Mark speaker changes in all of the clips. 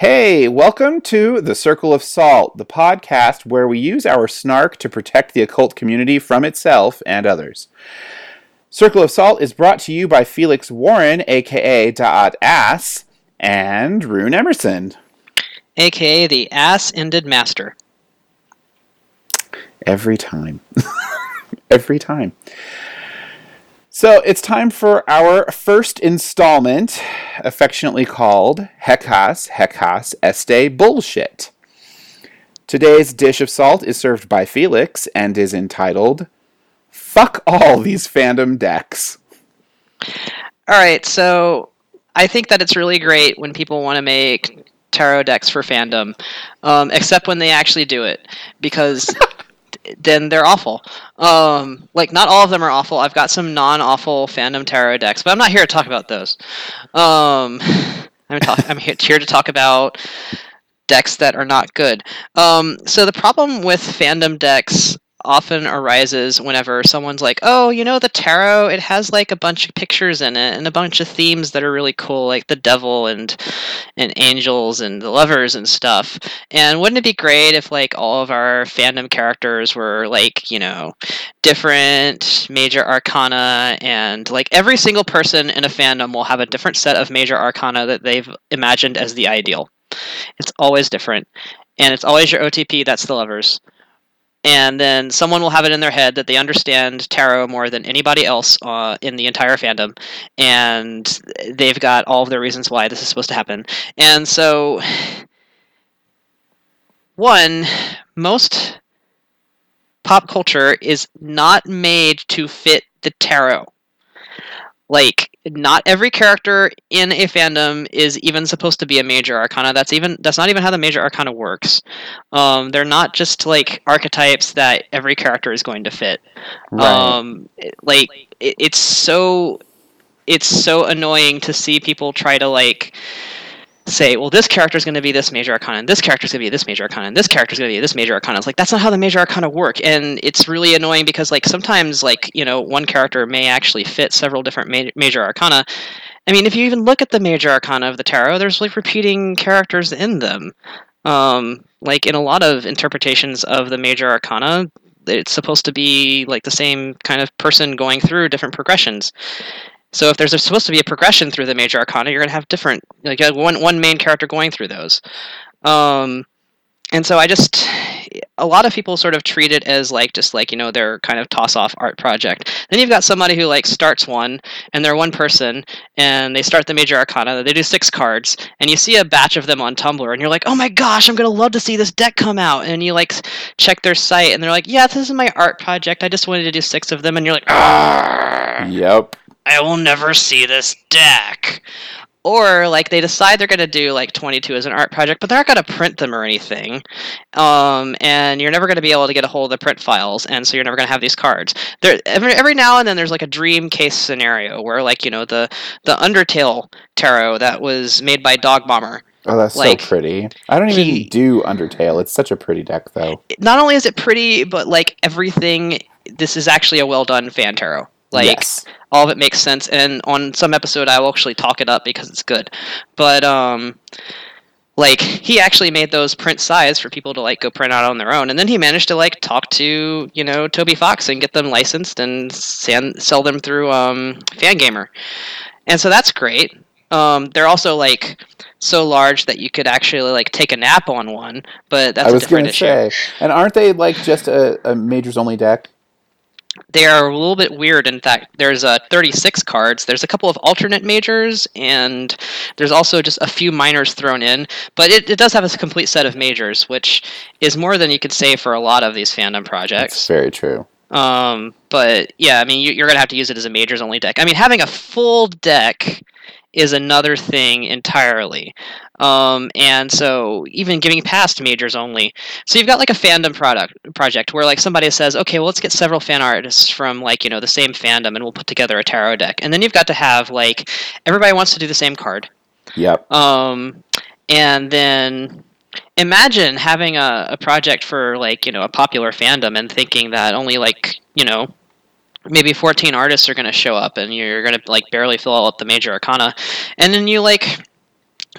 Speaker 1: Hey, welcome to The Circle of Salt, the podcast where we use our snark to protect the occult community from itself and others. Circle of Salt is brought to you by Felix Warren, aka Dot Ass, and Rune Emerson.
Speaker 2: aka the ass-ended master.
Speaker 1: Every time. Every time. So it's time for our first installment, affectionately called Hecas Hecas Este Bullshit. Today's dish of salt is served by Felix and is entitled Fuck All These Fandom Decks.
Speaker 2: All right, so I think that it's really great when people want to make tarot decks for fandom, um, except when they actually do it, because then they're awful. Um, like not all of them are awful. I've got some non-awful fandom tarot decks, but I'm not here to talk about those. Um, I'm, talk- I'm here, here to talk about decks that are not good. Um, so the problem with fandom decks often arises whenever someone's like, "Oh, you know the tarot, it has like a bunch of pictures in it and a bunch of themes that are really cool, like the devil and and angels and the lovers and stuff." And wouldn't it be great if like all of our fandom characters were like, you know, different major arcana and like every single person in a fandom will have a different set of major arcana that they've imagined as the ideal. It's always different. And it's always your OTP that's the lovers and then someone will have it in their head that they understand tarot more than anybody else uh, in the entire fandom, and they've got all of the reasons why this is supposed to happen. And so, one, most pop culture is not made to fit the tarot. Like, not every character in a fandom is even supposed to be a major arcana. That's even that's not even how the major arcana works. Um, they're not just like archetypes that every character is going to fit.
Speaker 1: Right.
Speaker 2: Um, it- like it, it's so it's so annoying to see people try to like say, well, this character is going to be this major arcana, and this character is going to be this major arcana, and this character is going to be this major arcana. It's like that's not how the major arcana work, and it's really annoying because like sometimes like you know one character may actually fit several different ma- major arcana. I mean, if you even look at the major arcana of the tarot, there's like repeating characters in them. Um, like in a lot of interpretations of the major arcana, it's supposed to be like the same kind of person going through different progressions. So if there's supposed to be a progression through the major arcana, you're going to have different, like one one main character going through those. Um, and so I just, a lot of people sort of treat it as like just like you know their kind of toss off art project. Then you've got somebody who like starts one, and they're one person, and they start the major arcana. They do six cards, and you see a batch of them on Tumblr, and you're like, oh my gosh, I'm gonna love to see this deck come out. And you like check their site, and they're like, yeah, this is my art project. I just wanted to do six of them, and you're like.
Speaker 1: Yep.
Speaker 2: I will never see this deck. Or like they decide they're going to do like 22 as an art project, but they're not going to print them or anything, um, and you're never going to be able to get a hold of the print files, and so you're never going to have these cards. There every every now and then there's like a dream case scenario where like you know the the Undertale tarot that was made by Dog Bomber
Speaker 1: Oh, that's
Speaker 2: Like,
Speaker 1: so pretty. I don't even
Speaker 2: he-
Speaker 1: do Undertale. It's such a pretty deck, though.
Speaker 2: not only is it pretty, but like everything, this is actually a well done fan tarot. Like
Speaker 1: yes.
Speaker 2: all of it makes sense and on some episode i will actually talk it up because it's good but um like he actually made those print size for people to like go print out on their own and then he managed to like talk to you know toby fox and get them licensed and san- sell them through um fangamer and so that's great um they're also like so large that you could actually like take a nap on one but that's
Speaker 1: I
Speaker 2: a
Speaker 1: was
Speaker 2: different
Speaker 1: going to
Speaker 2: issue
Speaker 1: say. And aren't they like just a, a majors only deck?
Speaker 2: They are a little bit weird. In fact, there's uh, 36 cards. There's a couple of alternate majors, and there's also just a few minors thrown in. But it, it does have a complete set of majors, which is more than you could say for a lot of these fandom
Speaker 1: That's
Speaker 2: projects.
Speaker 1: very true.
Speaker 2: Um, but yeah, I mean, you, you're gonna have to use it as a majors only deck. I mean, having a full deck is another thing entirely. Um, and so even giving past majors only. So you've got like a fandom product project where like somebody says, okay, well let's get several fan artists from like, you know, the same fandom and we'll put together a tarot deck. And then you've got to have like everybody wants to do the same card.
Speaker 1: Yep.
Speaker 2: Um, and then imagine having a, a project for like you know a popular fandom and thinking that only like you know maybe 14 artists are going to show up and you're going to like barely fill out the major arcana and then you like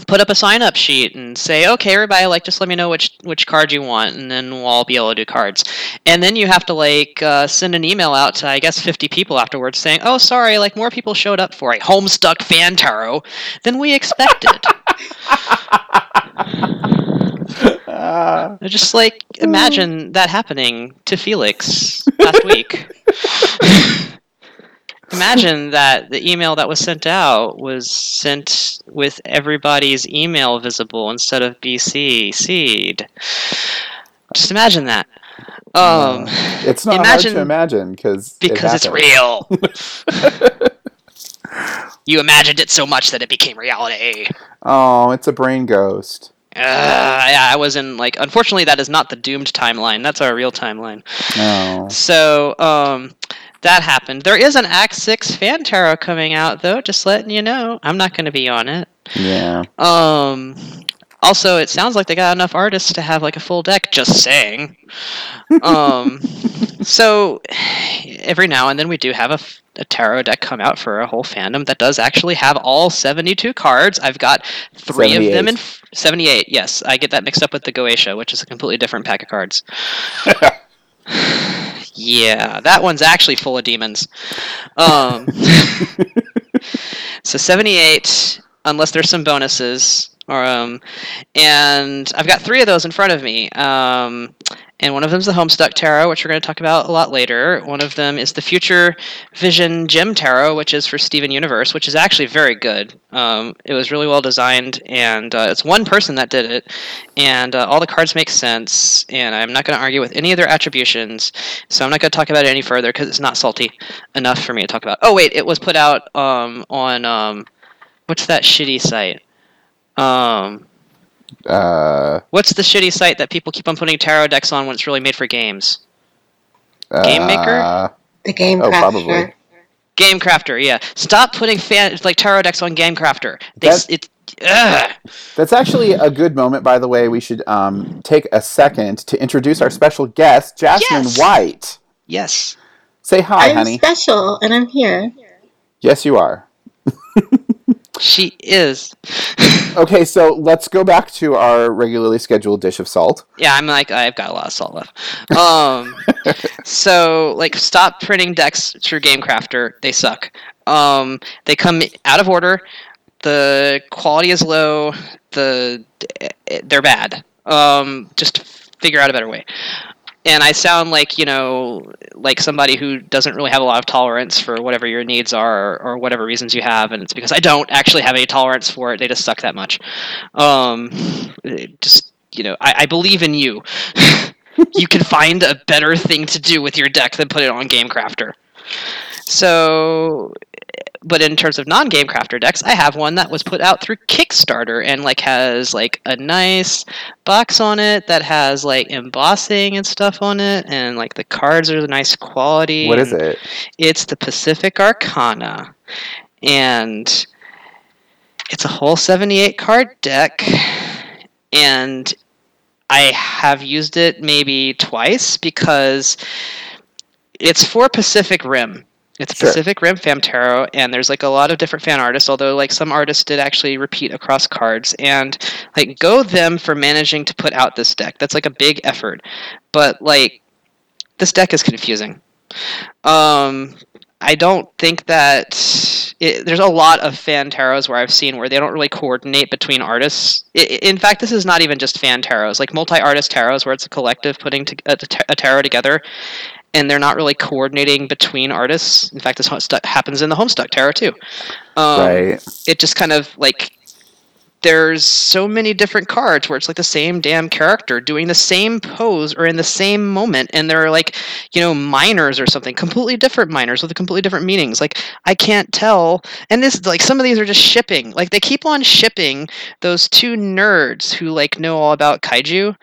Speaker 2: put up a sign up sheet and say, okay, everybody, like, just let me know which which card you want, and then we'll all be able to do cards. And then you have to like uh, send an email out to I guess 50 people afterwards saying, oh, sorry, like more people showed up for a Homestuck fan tarot than we expected.
Speaker 1: Uh,
Speaker 2: I just like imagine that happening to Felix last week. imagine that the email that was sent out was sent with everybody's email visible instead of BCC'd. Just imagine that. Um,
Speaker 1: it's not
Speaker 2: imagine-
Speaker 1: hard to imagine because
Speaker 2: because it's real. you imagined it so much that it became reality.
Speaker 1: Oh, it's a brain ghost.
Speaker 2: Uh, yeah, I was in like. Unfortunately, that is not the doomed timeline. That's our real timeline.
Speaker 1: No.
Speaker 2: So, um, that happened. There is an Act Six fan tarot coming out, though. Just letting you know. I'm not going to be on it.
Speaker 1: Yeah.
Speaker 2: Um. Also, it sounds like they got enough artists to have like a full deck. Just saying. um. So, every now and then we do have a, f- a tarot deck come out for a whole fandom that does actually have all 72 cards. I've got three of them in f- 78. Yes, I get that mixed up with the Goetia, which is a completely different pack of cards. yeah, that one's actually full of demons. Um, so 78, unless there's some bonuses, um, and I've got three of those in front of me. Um, and one of them is the Homestuck Tarot, which we're going to talk about a lot later. One of them is the Future Vision Gem Tarot, which is for Steven Universe, which is actually very good. Um, it was really well designed, and uh, it's one person that did it, and uh, all the cards make sense. And I'm not going to argue with any of their attributions, so I'm not going to talk about it any further because it's not salty enough for me to talk about. Oh wait, it was put out um, on um, what's that shitty site? Um,
Speaker 1: Uh,
Speaker 2: what's the shitty site that people keep on putting tarot decks on when it's really made for games? Game Maker?
Speaker 1: uh,
Speaker 3: The game
Speaker 1: Oh,
Speaker 3: crafter.
Speaker 1: probably.
Speaker 2: Game Crafter, yeah. Stop putting fan like tarot decks on Game Crafter. They,
Speaker 1: That-
Speaker 2: it, ugh.
Speaker 1: That's actually a good moment, by the way. We should um, take a second to introduce our special guest, Jasmine
Speaker 2: Yes!
Speaker 1: White.
Speaker 2: Yes.
Speaker 1: Say hi,
Speaker 3: I'm
Speaker 1: honey.
Speaker 3: special, and I'm here.
Speaker 1: Yes, you are.
Speaker 2: She is.
Speaker 1: Okay, so let's go back to our regularly scheduled dish of salt.
Speaker 2: Yeah, I'm like I've got a lot of salt left. Um, so like stop printing decks through Game Crafter. They suck. Um, they come out of order. The quality is low. The they're bad. Um, just figure out a better way. And I sound like you know, like somebody who doesn't really have a lot of tolerance for whatever your needs are, or, or whatever reasons you have, and it's because I don't actually have any tolerance for it. They just suck that much. Um, just you know, I, I believe in you. you can find a better thing to do with your deck than put it on Game Crafter. So, but in terms of non-Game Crafter decks, I have one that was put out through Kickstarter and like has like a nice box on it that has like embossing and stuff on it, and like the cards are the nice quality.
Speaker 1: What is it?
Speaker 2: It's the Pacific Arcana, and it's a whole seventy-eight card deck, and I have used it maybe twice because it's for Pacific Rim. It's
Speaker 1: Sure.
Speaker 2: Pacific Rim Fam Tarot, and there's like a lot of different fan artists. Although like some artists did actually repeat across cards, and like go them for managing to put out this deck. That's like a big effort, but like this deck is confusing. Um, I don't think that it, there's a lot of fan tarots where I've seen where they don't really coordinate between artists. I i in fact, this is not even just fan tarots, like multi-artist tarots where it's a collective putting to, a, a tarot together, and they're not really coordinating between artists. In fact, this happens in the Homestuck tarot too. Um,
Speaker 1: right.
Speaker 2: it just kind of like there's so many different cards where it's like the same damn character doing the same pose or in the same moment and they're like you know minors or something completely different minors with completely different meanings like i can't tell and this like some of these are just shipping like they keep on shipping those two nerds who like know all about kaiju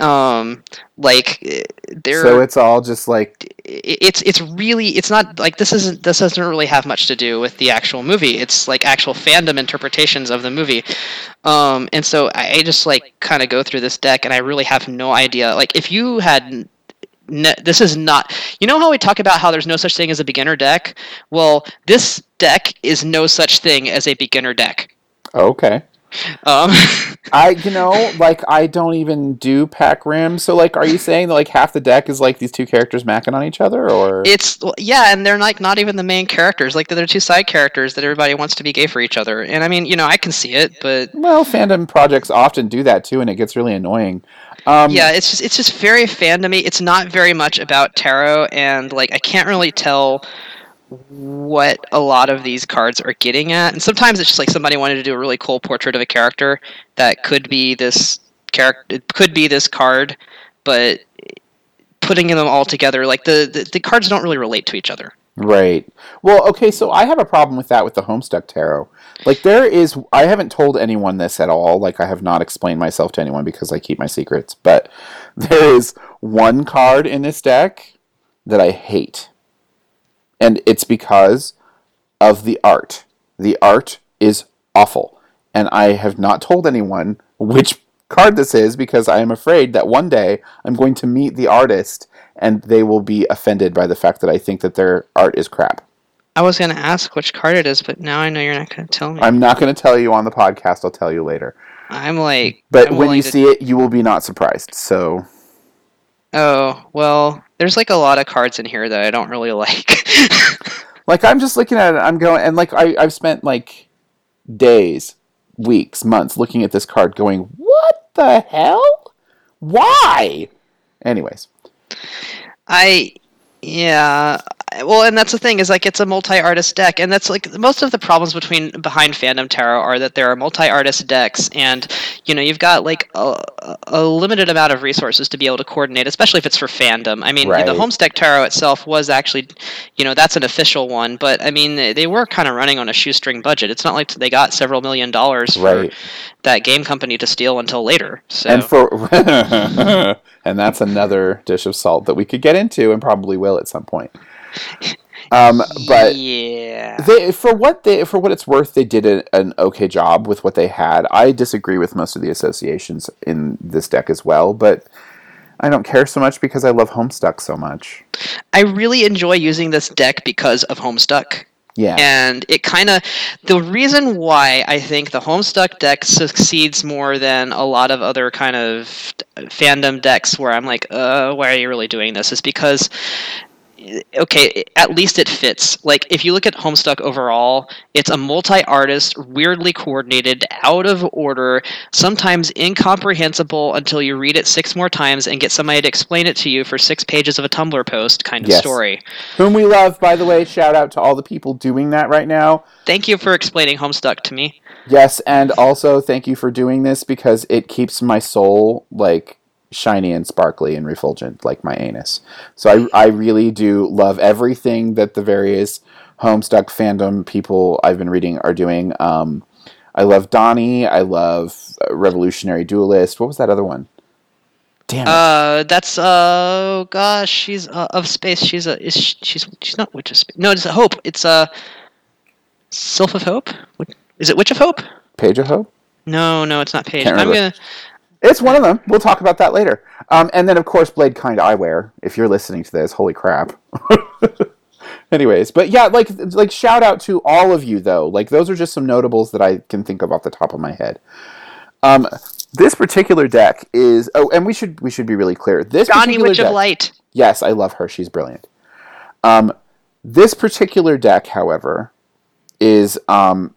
Speaker 2: um like eh, they're
Speaker 1: So it's all just like
Speaker 2: it's it's really it's not like this isn't this doesn't really have much to do with the actual movie. It's like actual fandom interpretations of the movie. Um and so i, just like kind of go through this deck and i really have no idea. Like if you had this is not you know how we talk about how there's no such thing as a beginner deck? Well this deck is no such thing as a beginner deck.
Speaker 1: Okay.
Speaker 2: Um,
Speaker 1: I, you know, like I don't even do pack rims. So, like, are you saying that like half the deck is like these two characters macking on each other, or
Speaker 2: it's yeah, and they're like not even the main characters. Like they're two side characters that everybody wants to be gay for each other. And I mean, you know, I can see it, but
Speaker 1: well, fandom projects often do that too, and it gets really annoying. Um,
Speaker 2: yeah, it's just it's just very fandomy. It's not very much about tarot, and like I can't really tell what a lot of these cards are getting at. And sometimes it's just like somebody wanted to do a really cool portrait of a character that could be this character, could be this card, but putting them all together, like the, the, the cards don't really relate to each other.
Speaker 1: Right. Well, okay, so I have a problem with that with the Homestuck Tarot. Like, there is, I haven't told anyone this at all. Like, I have not explained myself to anyone because I keep my secrets. But there is one card in this deck that I hate. And it's because of the art. The art is awful. And I have not told anyone which card this is because I am afraid that one day I'm going to meet the artist and they will be offended by the fact that I think that their art is crap.
Speaker 2: I was going to ask which card it is, but now I know you're not going to tell me.
Speaker 1: I'm not going to tell you on the podcast. I'll tell you later.
Speaker 2: I'm like,
Speaker 1: But
Speaker 2: I'm
Speaker 1: when you
Speaker 2: to-
Speaker 1: see it, you will be not surprised. So,
Speaker 2: oh well, there's like a lot of cards in here that I don't really like.
Speaker 1: like, I'm just looking at it. I'm going, and like, I, I've spent like days, weeks, months looking at this card going, what the hell? Why? Anyways,
Speaker 2: I yeah. Well, and that's the thing is like it's a multi-artist deck, and that's like most of the problems between behind Fandom Tarot are that there are multi-artist decks, and you know you've got like a, a limited amount of resources to be able to coordinate, especially if it's for fandom. I mean,
Speaker 1: Right.
Speaker 2: the Homestuck Tarot itself was actually, you know, that's an official one, but I mean they, they were kind of running on a shoestring budget. It's not like they got several million dollars for
Speaker 1: right.
Speaker 2: that game company to steal until later. So
Speaker 1: And for and that's another dish of salt that we could get into and probably will at some point. Um, but
Speaker 2: yeah.
Speaker 1: they, for what they for what it's worth, they did a, an okay job with what they had. I disagree with most of the associations in this deck as well, but I don't care so much because I love Homestuck so much.
Speaker 2: I really enjoy using this deck because of Homestuck.
Speaker 1: Yeah,
Speaker 2: And it kind of, the reason why I think the Homestuck deck succeeds more than a lot of other kind of fandom decks where I'm like, uh, why are you really doing this? Is because, okay, at least it fits. Like, if you look at Homestuck overall, it's a multi artist, weirdly coordinated, out of order, sometimes incomprehensible until you read it six more times and get somebody to explain it to you for six pages of a Tumblr post kind of
Speaker 1: Yes.
Speaker 2: story.
Speaker 1: whom we love, by the way. Shout out to all the people doing that right now.
Speaker 2: Thank you for explaining Homestuck to me.
Speaker 1: Yes, and also thank you for doing this because it keeps my soul like shiny and sparkly and refulgent like my anus. So I, I really do love everything that the various Homestuck fandom people I've been reading are doing. Um, I love Donnie. I love uh, Revolutionary Duelist. What was that other one? Damn it.
Speaker 2: Uh, that's uh, gosh, she's uh, of space. She's a is she, she's she's not Witch of Space. No, it's a Hope. It's a uh, Sylph of Hope. Is it Witch of Hope?
Speaker 1: Page of Hope?
Speaker 2: No, no, it's not Paige.
Speaker 1: Can't
Speaker 2: I'm gonna.
Speaker 1: It's one of them. We'll talk about that later. Um, and then, of course, Blade Kind Eyewear. If you're listening to this, holy crap. Anyways, but yeah, like like shout out to all of you though. Like those are just some notables that I can think of off the top of my head. Um, this particular deck is oh, and we should we should be really clear. This particular
Speaker 2: Witch
Speaker 1: deck,
Speaker 2: of Light.
Speaker 1: Yes, I love her. She's brilliant. Um, this particular deck, however, is um,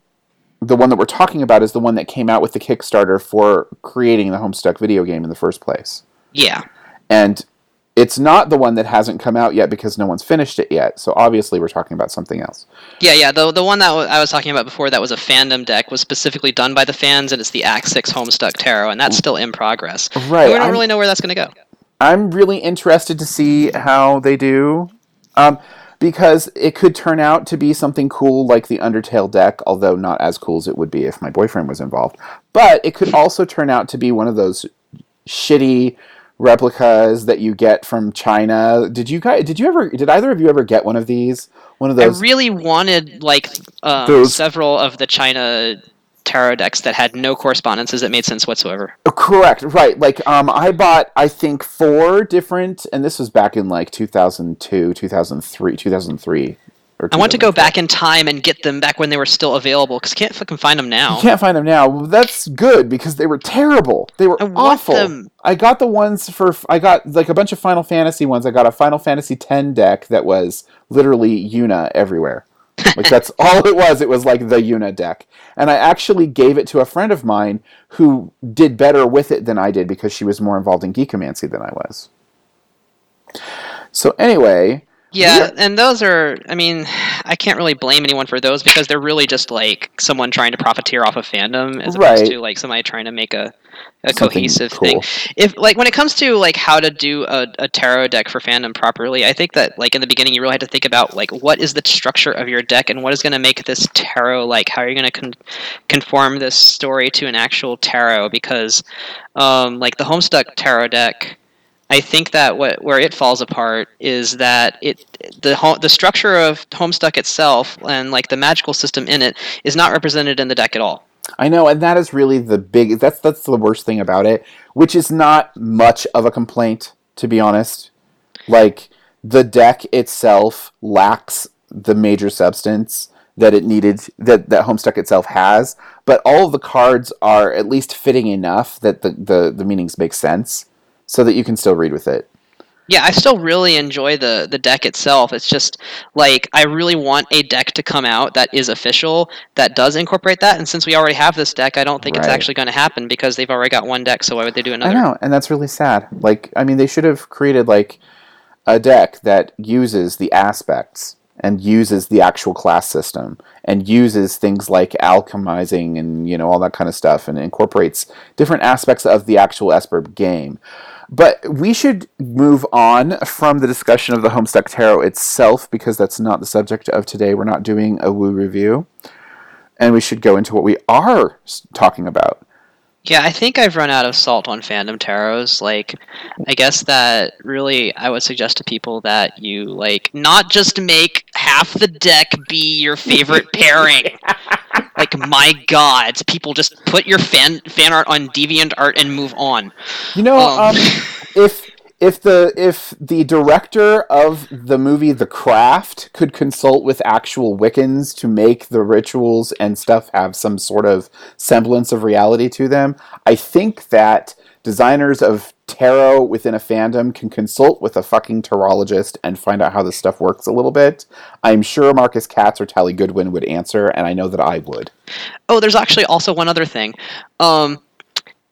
Speaker 1: the one that we're talking about is the one that came out with the Kickstarter for creating the Homestuck video game in the first place.
Speaker 2: Yeah.
Speaker 1: And it's not the one that hasn't come out yet because no one's finished it yet. So obviously we're talking about something else.
Speaker 2: Yeah, yeah. The the one that I was talking about before that was a fandom deck was specifically done by the fans, and it's the Act Six Homestuck Tarot, and that's still in progress.
Speaker 1: Right,
Speaker 2: And we don't
Speaker 1: I'm-
Speaker 2: really know where that's going to go.
Speaker 1: I'm really interested to see how they do. Um, because it could turn out to be something cool like the Undertale deck, although not as cool as it would be if my boyfriend was involved. But it could also turn out to be one of those shitty replicas that you get from China. Did you guys did you ever did either of you ever get one of these? One of those.
Speaker 2: I really wanted like um,
Speaker 1: Those-
Speaker 2: several of the China tarot decks that had no correspondences that made sense whatsoever.
Speaker 1: Correct, right. Like um I bought I think four different and this was back in like 2002, 2003, 2003 Or
Speaker 2: I want to go back in time and get them back when they were still available because can't fucking find them now.
Speaker 1: You can't find them now. Well, That's good because they were terrible. They were
Speaker 2: I
Speaker 1: awful.
Speaker 2: them.
Speaker 1: I got the ones for I got like a bunch of Final Fantasy ones. I got a Final Fantasy X deck that was literally Yuna everywhere. Like that's all it was. It was like the Yuna deck. And I actually gave it to a friend of mine who did better with it than I did because she was more involved in geekomancy than I was. So anyway,
Speaker 2: Yeah,
Speaker 1: Yeah.
Speaker 2: and those are. I mean, I can't really blame anyone for those because they're really just like someone trying to profiteer off of fandom as opposed to like somebody trying to make a, a
Speaker 1: Something
Speaker 2: cohesive
Speaker 1: cool.
Speaker 2: thing. If like when it comes to like how to do a, a tarot deck for fandom properly, I think that like in the beginning you really had to think about like what is the structure of your deck and what is going to make this tarot like how are you going to con- conform this story to an actual tarot because um, like the Homestuck tarot deck. I think that what where it falls apart is that it the the structure of Homestuck itself and like the magical system in it is not represented in the deck at all.
Speaker 1: I know, and that is really the big. That's that's the worst thing about it, which is not much of a complaint, to be honest. Like the deck itself lacks the major substance that it needed that that Homestuck itself has, but all of the cards are at least fitting enough that the the, the meanings make sense, so that you can still read with it.
Speaker 2: Yeah, I still really enjoy the the deck itself. It's just like I really want a deck to come out that is official that does incorporate that. And since we already have this deck, I don't think it's actually going to happen because they've already got one deck. So why would they do another?
Speaker 1: I know, and that's really sad. Like, I mean, they should have created like a deck that uses the aspects and uses the actual class system and uses things like alchemizing and you know all that kind of stuff and incorporates different aspects of the actual Esper game. But we should move on from the discussion of the Homestuck Tarot itself because that's not the subject of today. We're not doing a woo review. And we should go into what we are talking about.
Speaker 2: Yeah, I think I've run out of salt on fandom tarots. Like, I guess that really I would suggest to people that you like not just make half the deck be your favorite pairing. Like, my God, people just put your fan fan art on Deviant Art and move on.
Speaker 1: You know,
Speaker 2: Um.
Speaker 1: um, if if the if the director of the movie The Craft could consult with actual Wiccans to make the rituals and stuff have some sort of semblance of reality to them, I think that designers of tarot within a fandom can consult with a fucking tarologist and find out how this stuff works a little bit. I'm sure Marcus Katz or Tali Goodwin would answer, and I know that I would.
Speaker 2: Oh, there's actually also one other thing. Um,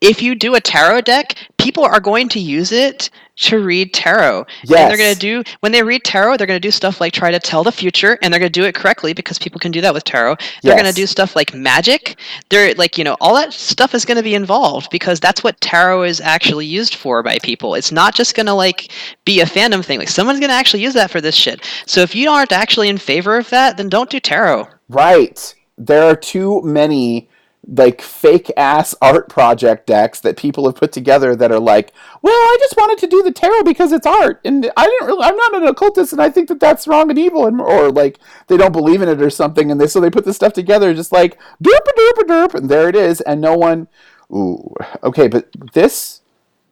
Speaker 2: if you do a tarot deck, people are going to use it to read tarot. And they're going to do when they read tarot, they're going to do stuff like try to tell the future, and they're going to do it correctly because people can do that with tarot. They're going to do stuff like magic. They're like you know all that stuff is going to be involved because that's what tarot is actually used for by people. It's not just going to like be a fandom thing. Like someone's going to actually use that for this shit. So if you aren't actually in favor of that, then don't do tarot.
Speaker 1: Right. There are too many like fake ass art project decks that people have put together that are like, well, I just wanted to do the tarot because it's art, and I didn't really. I'm not an occultist, and I think that that's wrong and evil, and or like they don't believe in it or something, and they so they put this stuff together just like derp a derp derp, and there it is, and no one. Ooh, okay, but this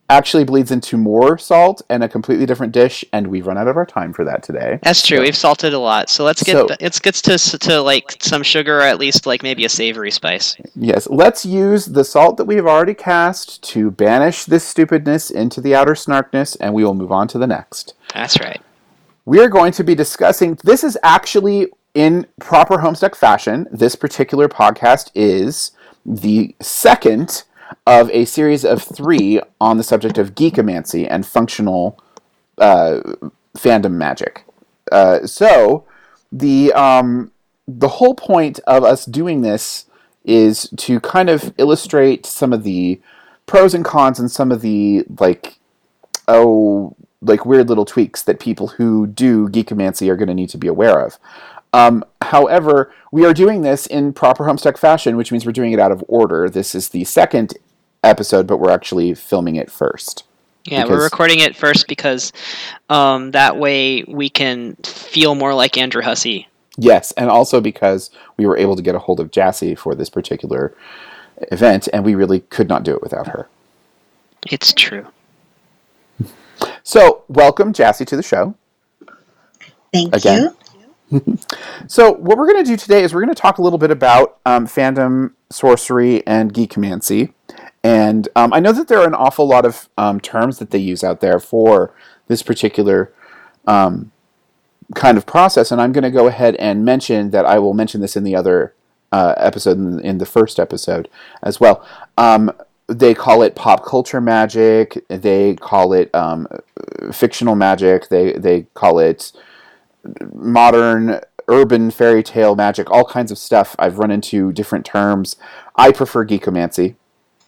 Speaker 1: actually bleeds into more salt and a completely different dish, and we've run out of our time for that today.
Speaker 2: That's true.
Speaker 1: So-
Speaker 2: We've salted a lot, so let's get
Speaker 1: So-
Speaker 2: let's get to to like some sugar, or at least like maybe a savory spice.
Speaker 1: Yes, let's use the salt that we have already cast to banish this stupidness into the outer snarkness, and we will move on to the next.
Speaker 2: That's right.
Speaker 1: We are going to be discussing. This is actually in proper Homestuck fashion. This particular podcast is the second of a series of three on the subject of geekomancy and functional uh, fandom magic. Uh, so the um, the whole point of us doing this is to kind of illustrate some of the pros and cons and some of the like oh like weird little tweaks that people who do geekomancy are going to need to be aware of. Um, however, we are doing this in proper Homestuck fashion, which means we're doing it out of order. This is the second episode, but we're actually filming it first.
Speaker 2: Yeah, we're recording it first because um, that way we can feel more like Andrew Hussie.
Speaker 1: Yes, and also because we were able to get a hold of Jassy for this particular event, and we really could not do it without her.
Speaker 2: It's true.
Speaker 1: So, welcome Jassy to the show.
Speaker 3: Thank
Speaker 1: Again.
Speaker 3: you.
Speaker 1: So, what we're going to do today is we're going to talk a little bit about um, fandom, sorcery, and geekomancy. And um, I know that there are an awful lot of um, terms that they use out there for this particular um, kind of process. And I'm going to go ahead and mention that I will mention this in the other uh, episode, in, in the first episode as well. Um, they call it pop culture magic. They call it um, fictional magic. They they call it modern urban fairy tale magic. All kinds of stuff. I've run into different terms. I prefer geekomancy,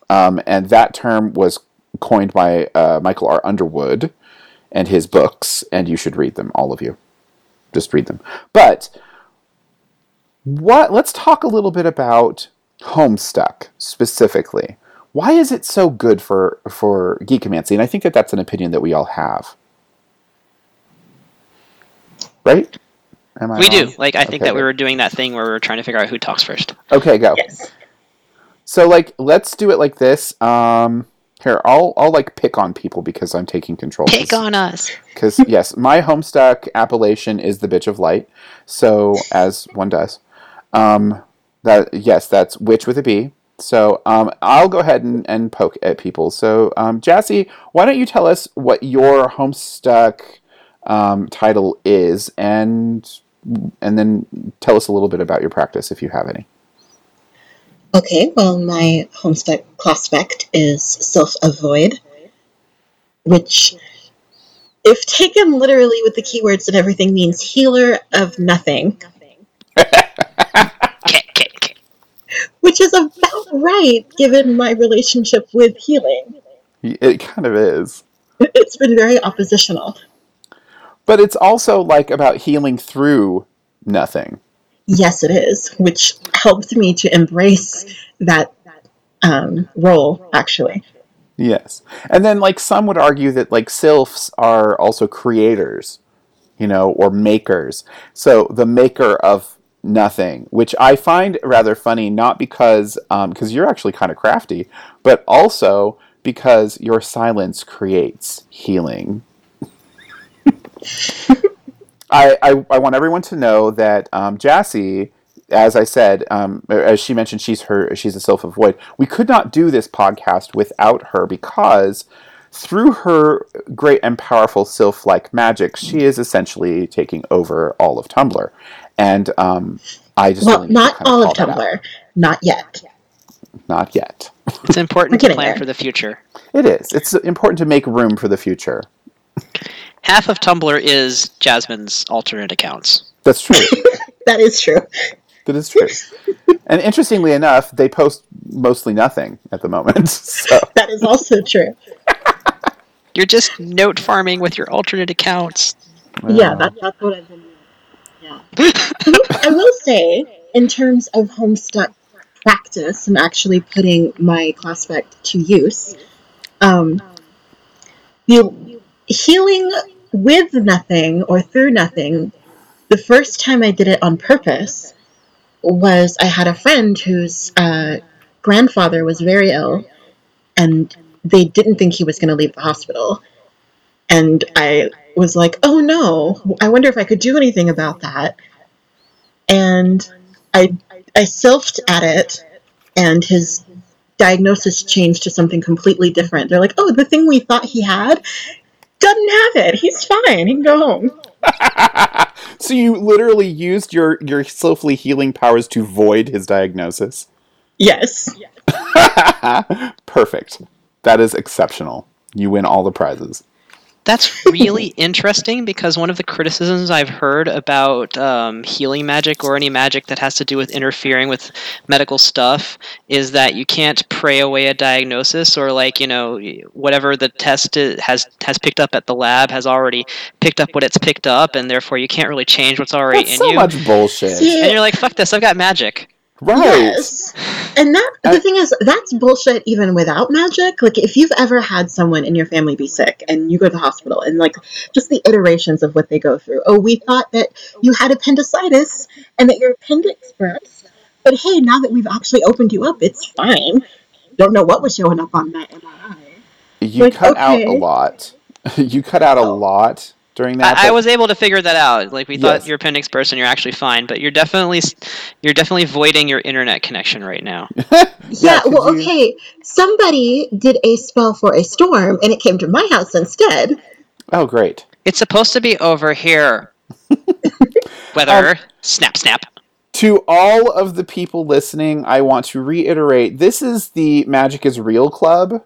Speaker 1: um, and that term was coined by uh, Michael R. Underwood and his books, and you should read them, all of you. Just read them. But what? Let's talk a little bit about Homestuck specifically why is it so good for for geekomancy? And I think that that's an opinion that we all have, right?
Speaker 2: Am I we wrong? do. Like I think okay, that we were doing that thing where we were trying to figure out who talks first.
Speaker 1: Okay, go. Yes. So like, let's do it like this. Um, here, I'll I'll like pick on people because I'm taking control.
Speaker 2: Pick on us.
Speaker 1: Because yes, my Homestuck appellation is the bitch of light. So as one does, um, that yes, that's witch with a B. So um, I'll go ahead and, and poke at people. So um, Jassy, why don't you tell us what your Homestuck um, title is, and and then tell us a little bit about your practice if you have any.
Speaker 3: Okay, well, my Homestuck class spect is sylph of void, which, if taken literally with the keywords and everything, means healer of nothing. which is about right given my relationship with healing.
Speaker 1: It kind of is.
Speaker 3: It's been very oppositional.
Speaker 1: But it's also like about healing through nothing.
Speaker 3: Yes, it is, which helped me to embrace that um, role, actually.
Speaker 1: Yes. And then, like, some would argue that, like, sylphs are also creators, you know, or makers. So the maker of nothing, which I find rather funny, not because because um, you're actually kind of crafty, but also because your silence creates healing. I, I, I want everyone to know that um, Jassy, as I said, um, as she mentioned, she's her she's a sylph of void. We could not do this podcast without her because through her great and powerful sylph-like magic, she is essentially taking over all of Tumblr and um, I just
Speaker 3: well, really not all of Tumblr, not yet.
Speaker 1: Not yet.
Speaker 2: It's important to plan there. for the future.
Speaker 1: It is. It's important to make room for the future.
Speaker 2: Half of Tumblr is Jasmine's alternate accounts.
Speaker 1: That's true.
Speaker 3: that is true.
Speaker 1: That is true. and interestingly enough, they post mostly nothing at the moment. So.
Speaker 3: That is also true.
Speaker 2: You're just note farming with your alternate accounts.
Speaker 3: Yeah, that, that's what I've been doing. Yeah. I will say, in terms of Homestuck practice and actually putting my class spect to use, um, the healing with nothing or through nothing, the first time I did it on purpose was I had a friend whose uh, grandfather was very ill, and they didn't think he was going to leave the hospital. And I was like, oh no, I wonder if I could do anything about that and I I sylphed at it, and his diagnosis changed to something completely different. They're like, "Oh, the thing we thought he had doesn't have it. He's fine. He can go home."
Speaker 1: so you literally used your your sylphly healing powers to void his diagnosis.
Speaker 3: Yes.
Speaker 1: Perfect. That is exceptional. You win all the prizes.
Speaker 2: That's really interesting because one of the criticisms I've heard about um, healing magic or any magic that has to do with interfering with medical stuff is that you can't pray away a diagnosis or like you know whatever the test has has picked up at the lab has already picked up what it's picked up and therefore you can't really change what's already
Speaker 1: That's
Speaker 2: in
Speaker 1: so
Speaker 2: you.
Speaker 1: So much bullshit.
Speaker 2: And you're like, fuck this, I've got magic.
Speaker 1: Right. Yes.
Speaker 3: And that the I, thing is that's bullshit even without magic. Like if you've ever had someone in your family be sick and you go to the hospital and like just the iterations of what they go through. Oh, we thought that you had appendicitis and that your appendix burst. But hey, now that we've actually opened you up, it's fine. Don't know what was showing up on that MRI.
Speaker 1: You like, cut okay. out a lot. you cut out a oh. lot during that.
Speaker 2: I, I was able to figure that out. Like we thought
Speaker 1: Yes.
Speaker 2: you're appendix person, you're actually fine, but you're definitely you're definitely voiding your internet connection right now.
Speaker 3: Yeah,
Speaker 1: could
Speaker 3: well,
Speaker 1: you-
Speaker 3: okay. Somebody did a spell for a storm, and it came to my house instead.
Speaker 1: Oh, great.
Speaker 2: It's supposed to be over here. Weather
Speaker 1: Um,
Speaker 2: snap snap.
Speaker 1: To all of the people listening, I want to reiterate this is the Magic is Real Club.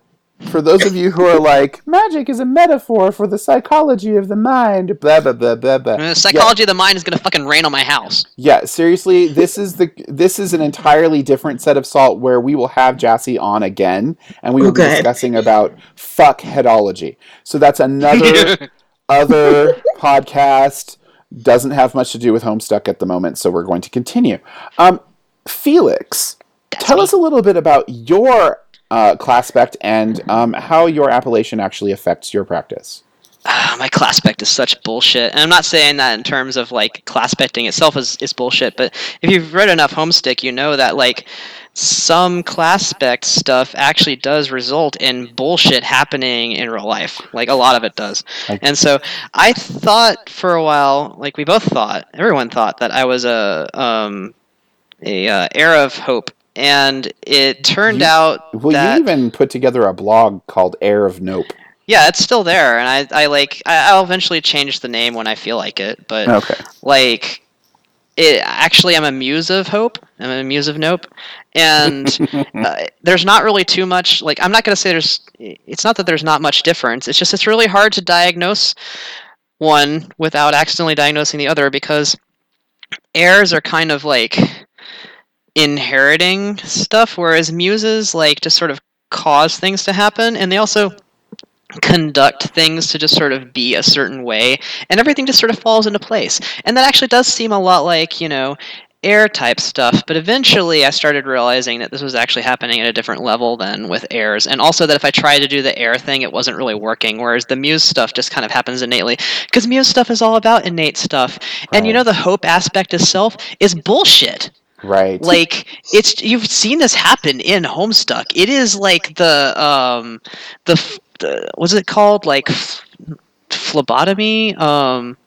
Speaker 1: For those of you who are like, magic is a metaphor for the psychology of the mind, blah, blah, blah, blah, blah.
Speaker 2: The psychology of the mind is gonna fucking rain on my house.
Speaker 1: Yeah, seriously, this is the this is an entirely different set of salt where we will have Jassy on again, and we will be discussing about fuck headology. So that's another other podcast. Doesn't have much to do with Homestuck at the moment, so we're going to continue. Um, Felix,
Speaker 2: That's
Speaker 1: tell
Speaker 2: me.
Speaker 1: us a little bit about your uh, and um, how your appellation actually affects your practice.
Speaker 2: Ah, my class spec is such bullshit. And I'm not saying that in terms of like class specting itself is, is bullshit, but if you've read enough Homestuck, you know that like some class spec stuff actually does result in bullshit happening in real life. Like a lot of it does. And so I thought for a while, like we both thought, everyone thought that I was a um a uh, heir of hope. And it turned
Speaker 1: You-
Speaker 2: out
Speaker 1: Well,
Speaker 2: that
Speaker 1: you even put together a blog called Heir of Nope.
Speaker 2: yeah, it's still there, and I, I like I, I'll eventually change the name when I feel like it. But
Speaker 1: Okay.
Speaker 2: like, it actually I'm a muse of hope. I'm a muse of nope, and uh, there's not really too much. Like, I'm not gonna say there's. It's not that there's not much difference. It's just it's really hard to diagnose one without accidentally diagnosing the other because heirs are kind of like inheriting stuff, whereas muses like to sort of cause things to happen, and they also conduct things to just sort of be a certain way and everything just sort of falls into place. And that actually does seem a lot like you know heir type stuff but eventually i started realizing that this was actually happening at a different level than with heirs and also that if i tried to do the heir thing it wasn't really working whereas the muse stuff just kind of happens innately because muse stuff is all about innate stuff and you know the hope aspect itself is bullshit
Speaker 1: Right.
Speaker 2: like it's you've seen this happen in Homestuck. It is like the um the, the what's it called like phlebotomy um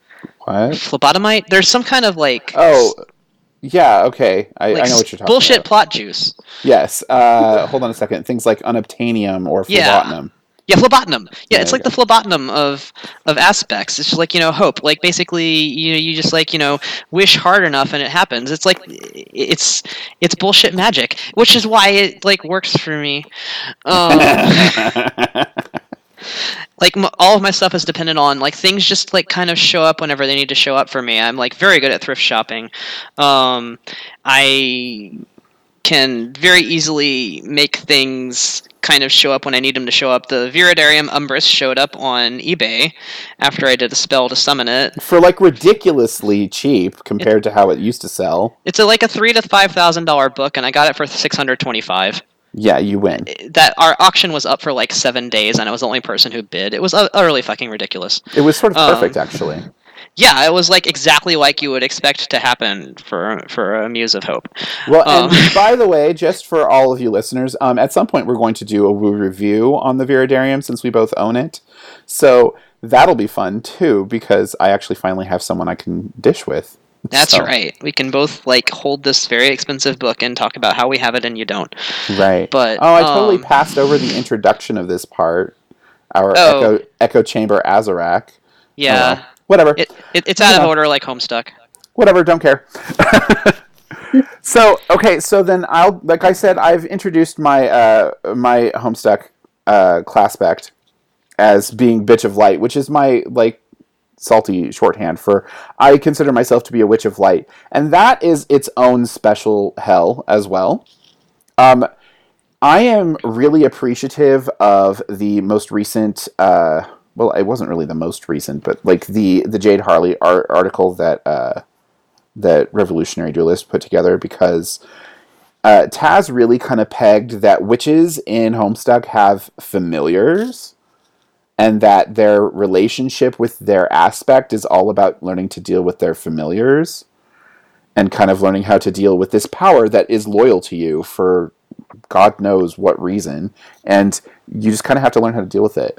Speaker 1: what?
Speaker 2: phlebotomite. There's some kind of like
Speaker 1: Oh, yeah. Okay, I,
Speaker 2: like
Speaker 1: I know what you're talking
Speaker 2: bullshit
Speaker 1: about.
Speaker 2: plot juice.
Speaker 1: Yes. Uh, hold on a second. Things like unobtainium or
Speaker 2: Yeah.
Speaker 1: phlebotinum.
Speaker 2: Yeah, phlebotinum. Yeah, it's like the phlebotinum of of aspects. It's just like you know hope. Like basically, you know, you just like you know wish hard enough and it happens. It's like it's it's bullshit magic, which is why it like works for me. Um, like m- all of my stuff is dependent on like things just like kind of show up whenever they need to show up for me i'm like very good at thrift shopping um, i can very easily make things kind of show up when i need them to show up the viridarium umbris showed up on ebay after i did a spell to summon it
Speaker 1: For like ridiculously cheap compared to how it used to sell.
Speaker 2: it's a, like a three to five thousand dollar book and i got it for 625
Speaker 1: Yeah, you win.
Speaker 2: that our auction was up for like seven days and i was the only person who bid it was uh, utterly fucking ridiculous
Speaker 1: It was sort of
Speaker 2: Um,
Speaker 1: perfect, actually.
Speaker 2: Yeah, it was like exactly like you would expect to happen for for a Muse of Hope.
Speaker 1: Well,
Speaker 2: um,
Speaker 1: and by the way, just for all of you listeners, um, at some point we're going to do a woo review on the Viridarium since we both own it. So that'll be fun too because I actually finally have someone I can dish with.
Speaker 2: That's
Speaker 1: So,
Speaker 2: right. We can both like hold this very expensive book and talk about how we have it and you don't.
Speaker 1: Right.
Speaker 2: But,
Speaker 1: oh, I totally
Speaker 2: um,
Speaker 1: passed over the introduction of this part. Our
Speaker 2: Oh.
Speaker 1: echo echo chamber Azarak.
Speaker 2: Yeah,
Speaker 1: well. Whatever.
Speaker 2: it, it it's out of
Speaker 1: Yeah.
Speaker 2: order like Homestuck.
Speaker 1: whatever don't care so okay so then i'll like i said i've introduced my uh my homestuck uh class spect as being bitch of light which is my like salty shorthand for i consider myself to be a witch of light and that is its own special hell as well um i am really appreciative of the most recent uh well it wasn't really the most recent but like the the jade harley art- article that uh that Revolutionary Duelist put together because uh, Taz really kind of pegged that witches in Homestuck have familiars and that their relationship with their aspect is all about learning to deal with their familiars and kind of learning how to deal with this power that is loyal to you for God knows what reason. And you just kind of have to learn how to deal with it.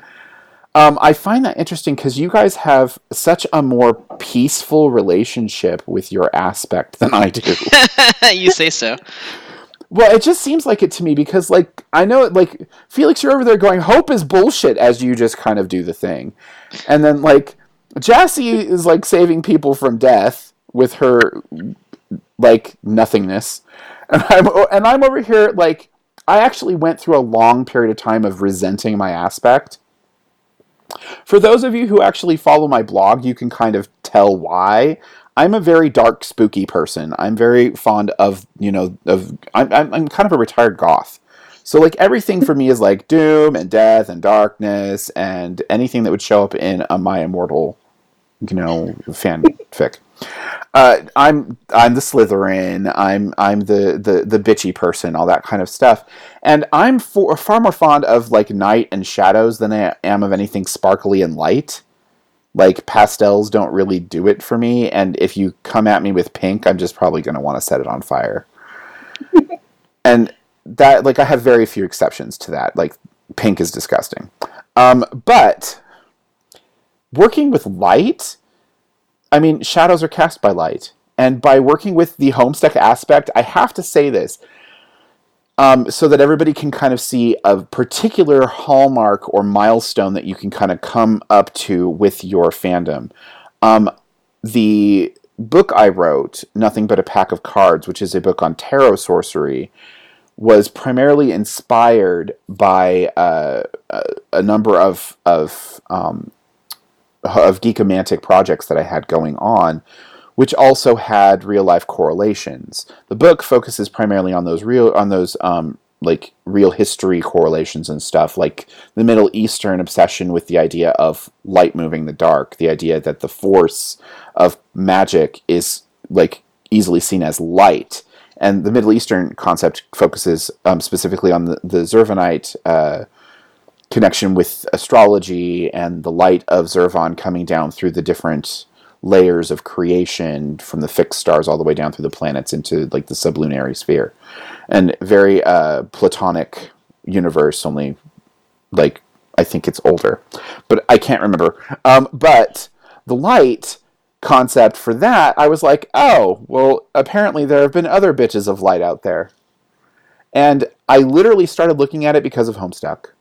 Speaker 1: Um, I find that interesting because you guys have such a more peaceful relationship with your aspect than I do.
Speaker 2: you say so.
Speaker 1: Well, it just seems like it to me because, like, I know, like, Felix, you're over there going, hope is bullshit as you just kind of do the thing. And then, like, Jassy is, like, saving people from death with her, like, nothingness. And I'm, and I'm over here, like, I actually went through a long period of time of resenting my aspect. For those of you who actually follow my blog, you can kind of tell why. I'm a very dark, spooky person. I'm very fond of, you know, of I'm, I'm, kind of a retired goth. So like everything for me is like doom and death and darkness and anything that would show up in a My Immortal, you know, fanfic. Uh, I'm I'm the Slytherin. I'm I'm the, the the bitchy person. All that kind of stuff. And I'm for, far more fond of like night and shadows than I am of anything sparkly and light like pastels don't really do it for me and if you come at me with pink i'm just probably going to want to set it on fire and that like i have very few exceptions to that like pink is disgusting um, but working with light i mean shadows are cast by light and by working with the homestuck aspect i have to say this um, so that everybody can kind of see a particular hallmark or milestone that you can kind of come up to with your fandom. Um, the book I wrote, Nothing But a Pack of Cards, which is a book on tarot sorcery, was primarily inspired by uh, a, a, number of of um, of geekomantic projects that I had going on which also had real life correlations. The book focuses primarily on those real on those um, like real history correlations and stuff, like the Middle Eastern obsession with the idea of light moving the dark, the idea that the force of magic is like easily seen as light. And the Middle Eastern concept focuses um, specifically on the, the Zervanite uh, connection with astrology and the light of Zervan coming down through the different layers of creation from the fixed stars all the way down through the planets into like the sublunary sphere. And very uh, platonic universe only like i think it's older but i can't remember. Um, but the light concept for that i was like oh well apparently there have been other bitches of light out there. And i literally started looking at it because of homestuck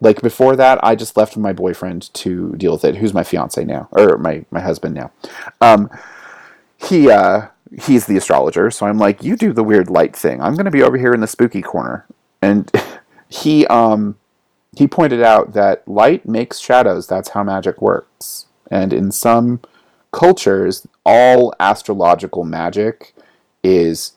Speaker 1: like before that, I just left my boyfriend to deal with it. Who's my fiance now, or my my husband now? Um, he uh, he's the astrologer, so I'm like, you do the weird light thing. I'm going to be over here in the spooky corner, and he um he pointed out that light makes shadows. That's how magic works, and in some cultures, all astrological magic is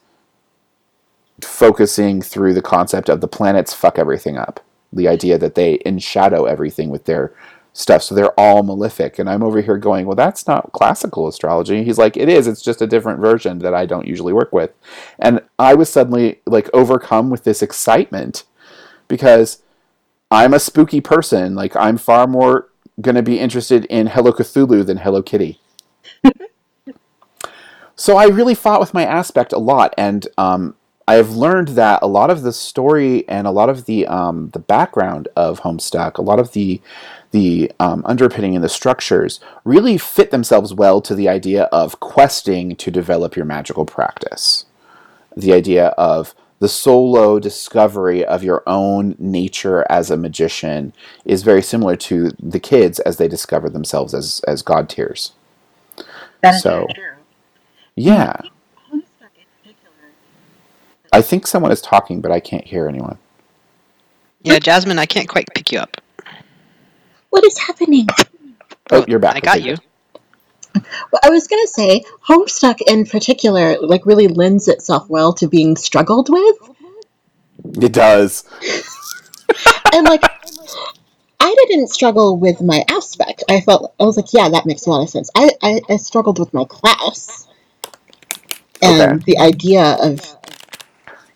Speaker 1: focusing through the concept of the planets fuck everything up the idea that they enshadow everything with their stuff. So they're all malefic. And I'm over here going, well, that's not classical astrology. He's like, it is. It's just a different version that I don't usually work with. And I was suddenly like overcome with this excitement because I'm a spooky person. Like I'm far more going to be interested in Hello Cthulhu than Hello Kitty. so I really fought with my aspect a lot. And um, I've learned that a lot of the story and a lot of the um, the background of Homestuck, a lot of the the um, underpinning and the structures really fit themselves well to the idea of questing to develop your magical practice. The idea of the solo discovery of your own nature as a magician is very similar to the kids as they discover themselves as as god tiers.
Speaker 3: That is so, true.
Speaker 1: Yeah. I think someone is talking, but I can't hear anyone.
Speaker 2: Yeah, Jasmine, I can't quite pick you up.
Speaker 3: What is happening?
Speaker 1: Oh, you're back.
Speaker 2: I got you.
Speaker 3: Well, I was gonna say, Homestuck in particular, like really lends itself well to being struggled with.
Speaker 1: It does.
Speaker 3: and like, I didn't struggle with my aspect. I felt I was like, yeah, that makes a lot of sense. I I, I struggled with my class and okay. the idea of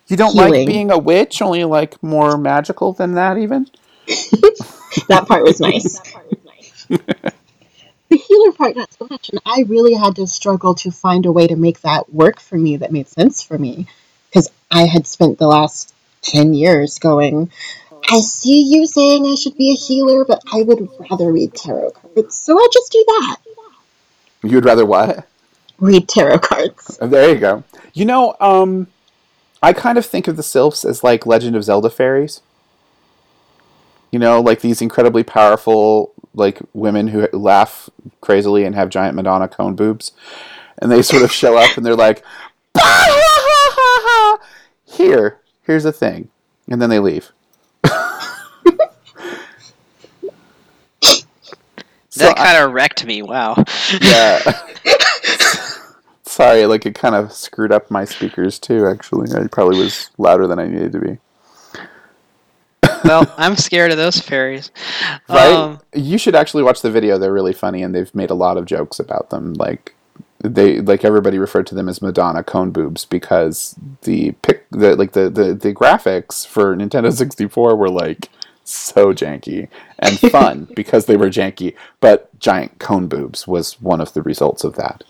Speaker 1: you don't healing. like being a witch, only like more magical than that, even?
Speaker 3: that part was nice. part was nice. the healer part, not so much. And I really had to struggle to find a way to make that work for me that made sense for me. Because I had spent the last 10 years going, I see you saying I should be a healer, but I would rather read tarot cards, so I'll just do that.
Speaker 1: You'd rather what?
Speaker 3: Read tarot cards.
Speaker 1: There you go. You know, um, I kind of think of the sylphs as like Legend of Zelda fairies. You know, like these incredibly powerful, like women who laugh crazily and have giant Madonna cone boobs, and they sort of show up and they're like, "Here, here's a thing," and then they leave. So
Speaker 2: that kind of wrecked me. Wow.
Speaker 1: yeah. Sorry, like it kind of screwed up my speakers too. Actually, I probably was louder than I needed to be.
Speaker 2: well, I'm scared of those fairies.
Speaker 1: Right?
Speaker 2: Um,
Speaker 1: you should actually watch the video. They're really funny, and they've made a lot of jokes about them. Like they, like everybody referred to them as Madonna cone boobs because the pic, the like the the, the graphics for Nintendo 64 were like so janky and fun because they were janky. But giant cone boobs was one of the results of that.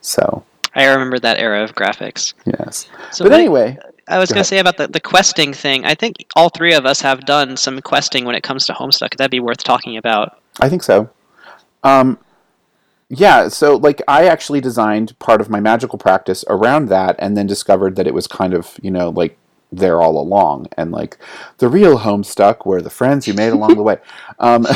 Speaker 1: So
Speaker 2: I remember that era of graphics.
Speaker 1: yes.
Speaker 2: So
Speaker 1: but anyway,
Speaker 2: I was going to say about the, the questing thing. I think all three of us have done some questing when it comes to Homestuck. That'd be worth talking about.
Speaker 1: I think so. Um, yeah, so like I actually designed part of my magical practice around that, and then discovered that it was kind of you know like there all along, and like the real Homestuck were the friends you made along the way. Um,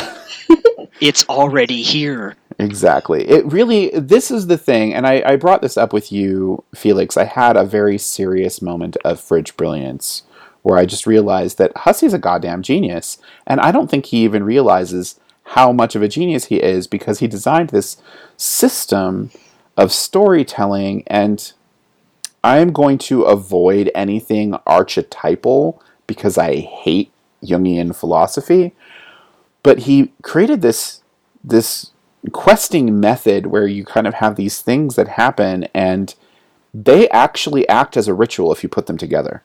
Speaker 2: It's already here.
Speaker 1: Exactly. It really, this is the thing, and I, I brought this up with you, Felix. I had a very serious moment of fridge brilliance where I just realized that Hussie's a goddamn genius, and I don't think he even realizes how much of a genius he is because he designed this system of storytelling, and I'm going to avoid anything archetypal because I hate Jungian philosophy. But he created this this questing method where you kind of have these things that happen and they actually act as a ritual if you put them together.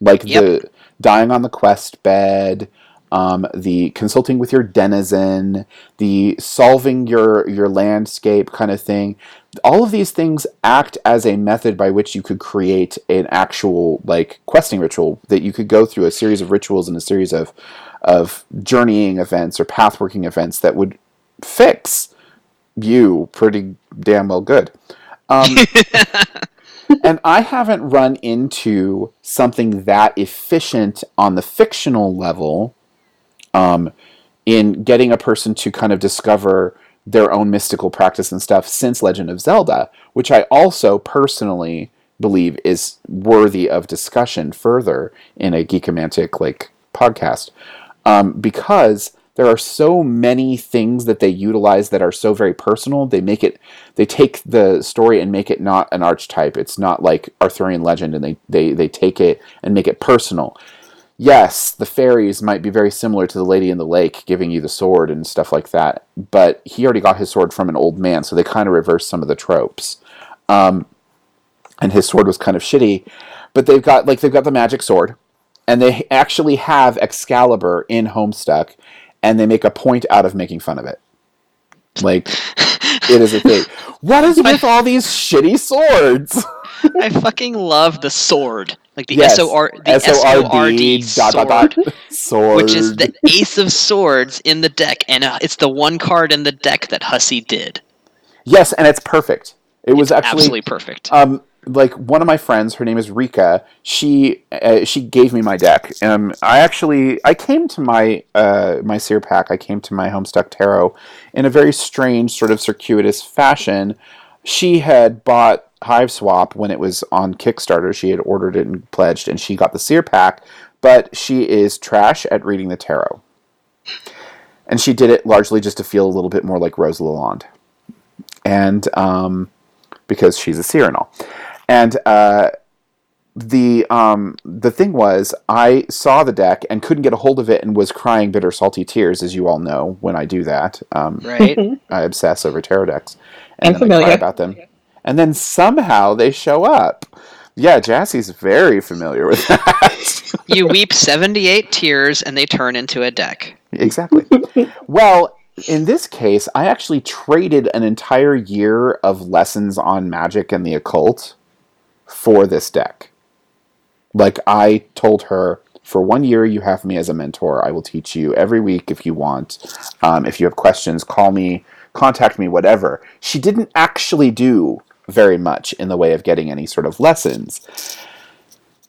Speaker 1: Like
Speaker 2: Yep.
Speaker 1: the dying on the quest bed, um, the consulting with your denizen, the solving your your landscape kind of thing. All of these things act as a method by which you could create an actual like questing ritual that you could go through a series of rituals and a series of of journeying events or pathworking events that would fix you pretty damn well good. Um, and I haven't run into something that efficient on the fictional level um, in getting a person to kind of discover their own mystical practice and stuff since Legend of Zelda, which I also personally believe is worthy of discussion further in a geekomantic like podcast um, because there are so many things that they utilize that are so very personal. They make it, they take the story and make it not an archetype. It's not like Arthurian legend, and they they they take it and make it personal. Yes, the fairies might be very similar to the Lady in the Lake, giving you the sword and stuff like that. But he already got his sword from an old man, so they kind of reverse some of the tropes. Um, and his sword was kind of shitty, but they've got like they've got the magic sword, and they actually have Excalibur in Homestuck, and they make a point out of making fun of it. Like it is a thing. What is with all these shitty swords?
Speaker 2: I fucking love the sword, like the
Speaker 1: Yes,
Speaker 2: S O R the S O R D
Speaker 1: dot, dot,
Speaker 2: sword,
Speaker 1: dot, sword.
Speaker 2: which is the ace of swords in the deck, and uh, it's the one card in the deck that Hussie did.
Speaker 1: yes, and it's perfect. It was actually
Speaker 2: Absolutely perfect.
Speaker 1: um like one of my friends her name is rika she uh, she gave me my deck. Um i actually i came to my uh my seer pack i came to my homestuck tarot in a very strange sort of circuitous fashion. She had bought Hiveswap when it was on kickstarter. She had ordered it and pledged and she got the seer pack but she is trash at reading the tarot. And she did it largely just to feel a little bit more like rose lalonde. And um because she's a seer and all and uh, the um, the thing was, I saw the deck and couldn't get a hold of it, and was crying bitter, salty tears, as you all know. When I do that, um,
Speaker 2: right?
Speaker 1: I obsess over tarot decks, and
Speaker 3: I'm
Speaker 1: then I cry about them. And then somehow they show up. Yeah, Jassie's very familiar with that.
Speaker 2: you weep seventy-eight tears, and they turn into a deck.
Speaker 1: exactly. well, in this case, I actually traded an entire year of lessons on magic and the occult for this deck. Like I told her, For one year, you have me as a mentor. I will teach you every week if you want. Um, if you have questions, call me, contact me, whatever. She didn't actually do very much in the way of getting any sort of lessons.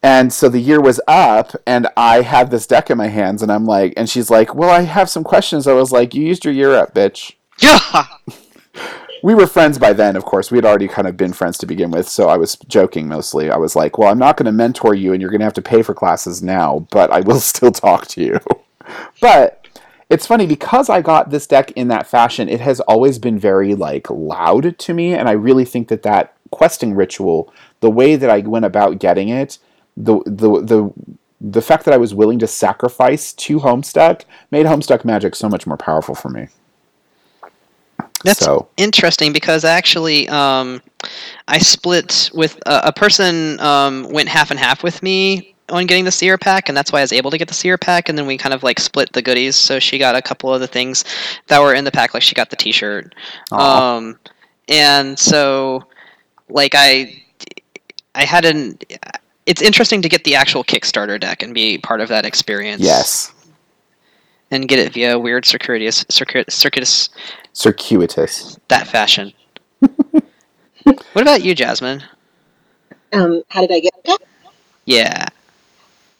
Speaker 1: And so the year was up, and I had this deck in my hands, and I'm like, and she's like, Well, I have some questions. I was like, You used your year up, bitch.
Speaker 2: Yeah.
Speaker 1: We were friends by then, of course. We had already kind of been friends to begin with, so I was joking mostly. I was like, Well, I'm not going to mentor you, and you're going to have to pay for classes now, but I will still talk to you. but it's funny because I got this deck in that fashion, it has always been very like loud to me, and I really think that that questing ritual, the way that I went about getting it, the the the the fact that I was willing to sacrifice to Homestuck made Homestuck Magic so much more powerful for me.
Speaker 2: That's
Speaker 1: so
Speaker 2: interesting because actually, um, I split with a, a person um, went half and half with me on getting the seer pack, and that's why I was able to get the seer pack. And then we kind of like split the goodies. So she got a couple of the things that were in the pack, like she got the T-shirt. Um, and so, like I, I had an. It's interesting to get the actual Kickstarter deck and be part of that experience.
Speaker 1: yes,
Speaker 2: and get it via weird circuitous circuit, circuitous
Speaker 1: circuitous.
Speaker 2: that fashion. what about you, Jasmine?
Speaker 3: Um, how did I get that?
Speaker 2: Yeah.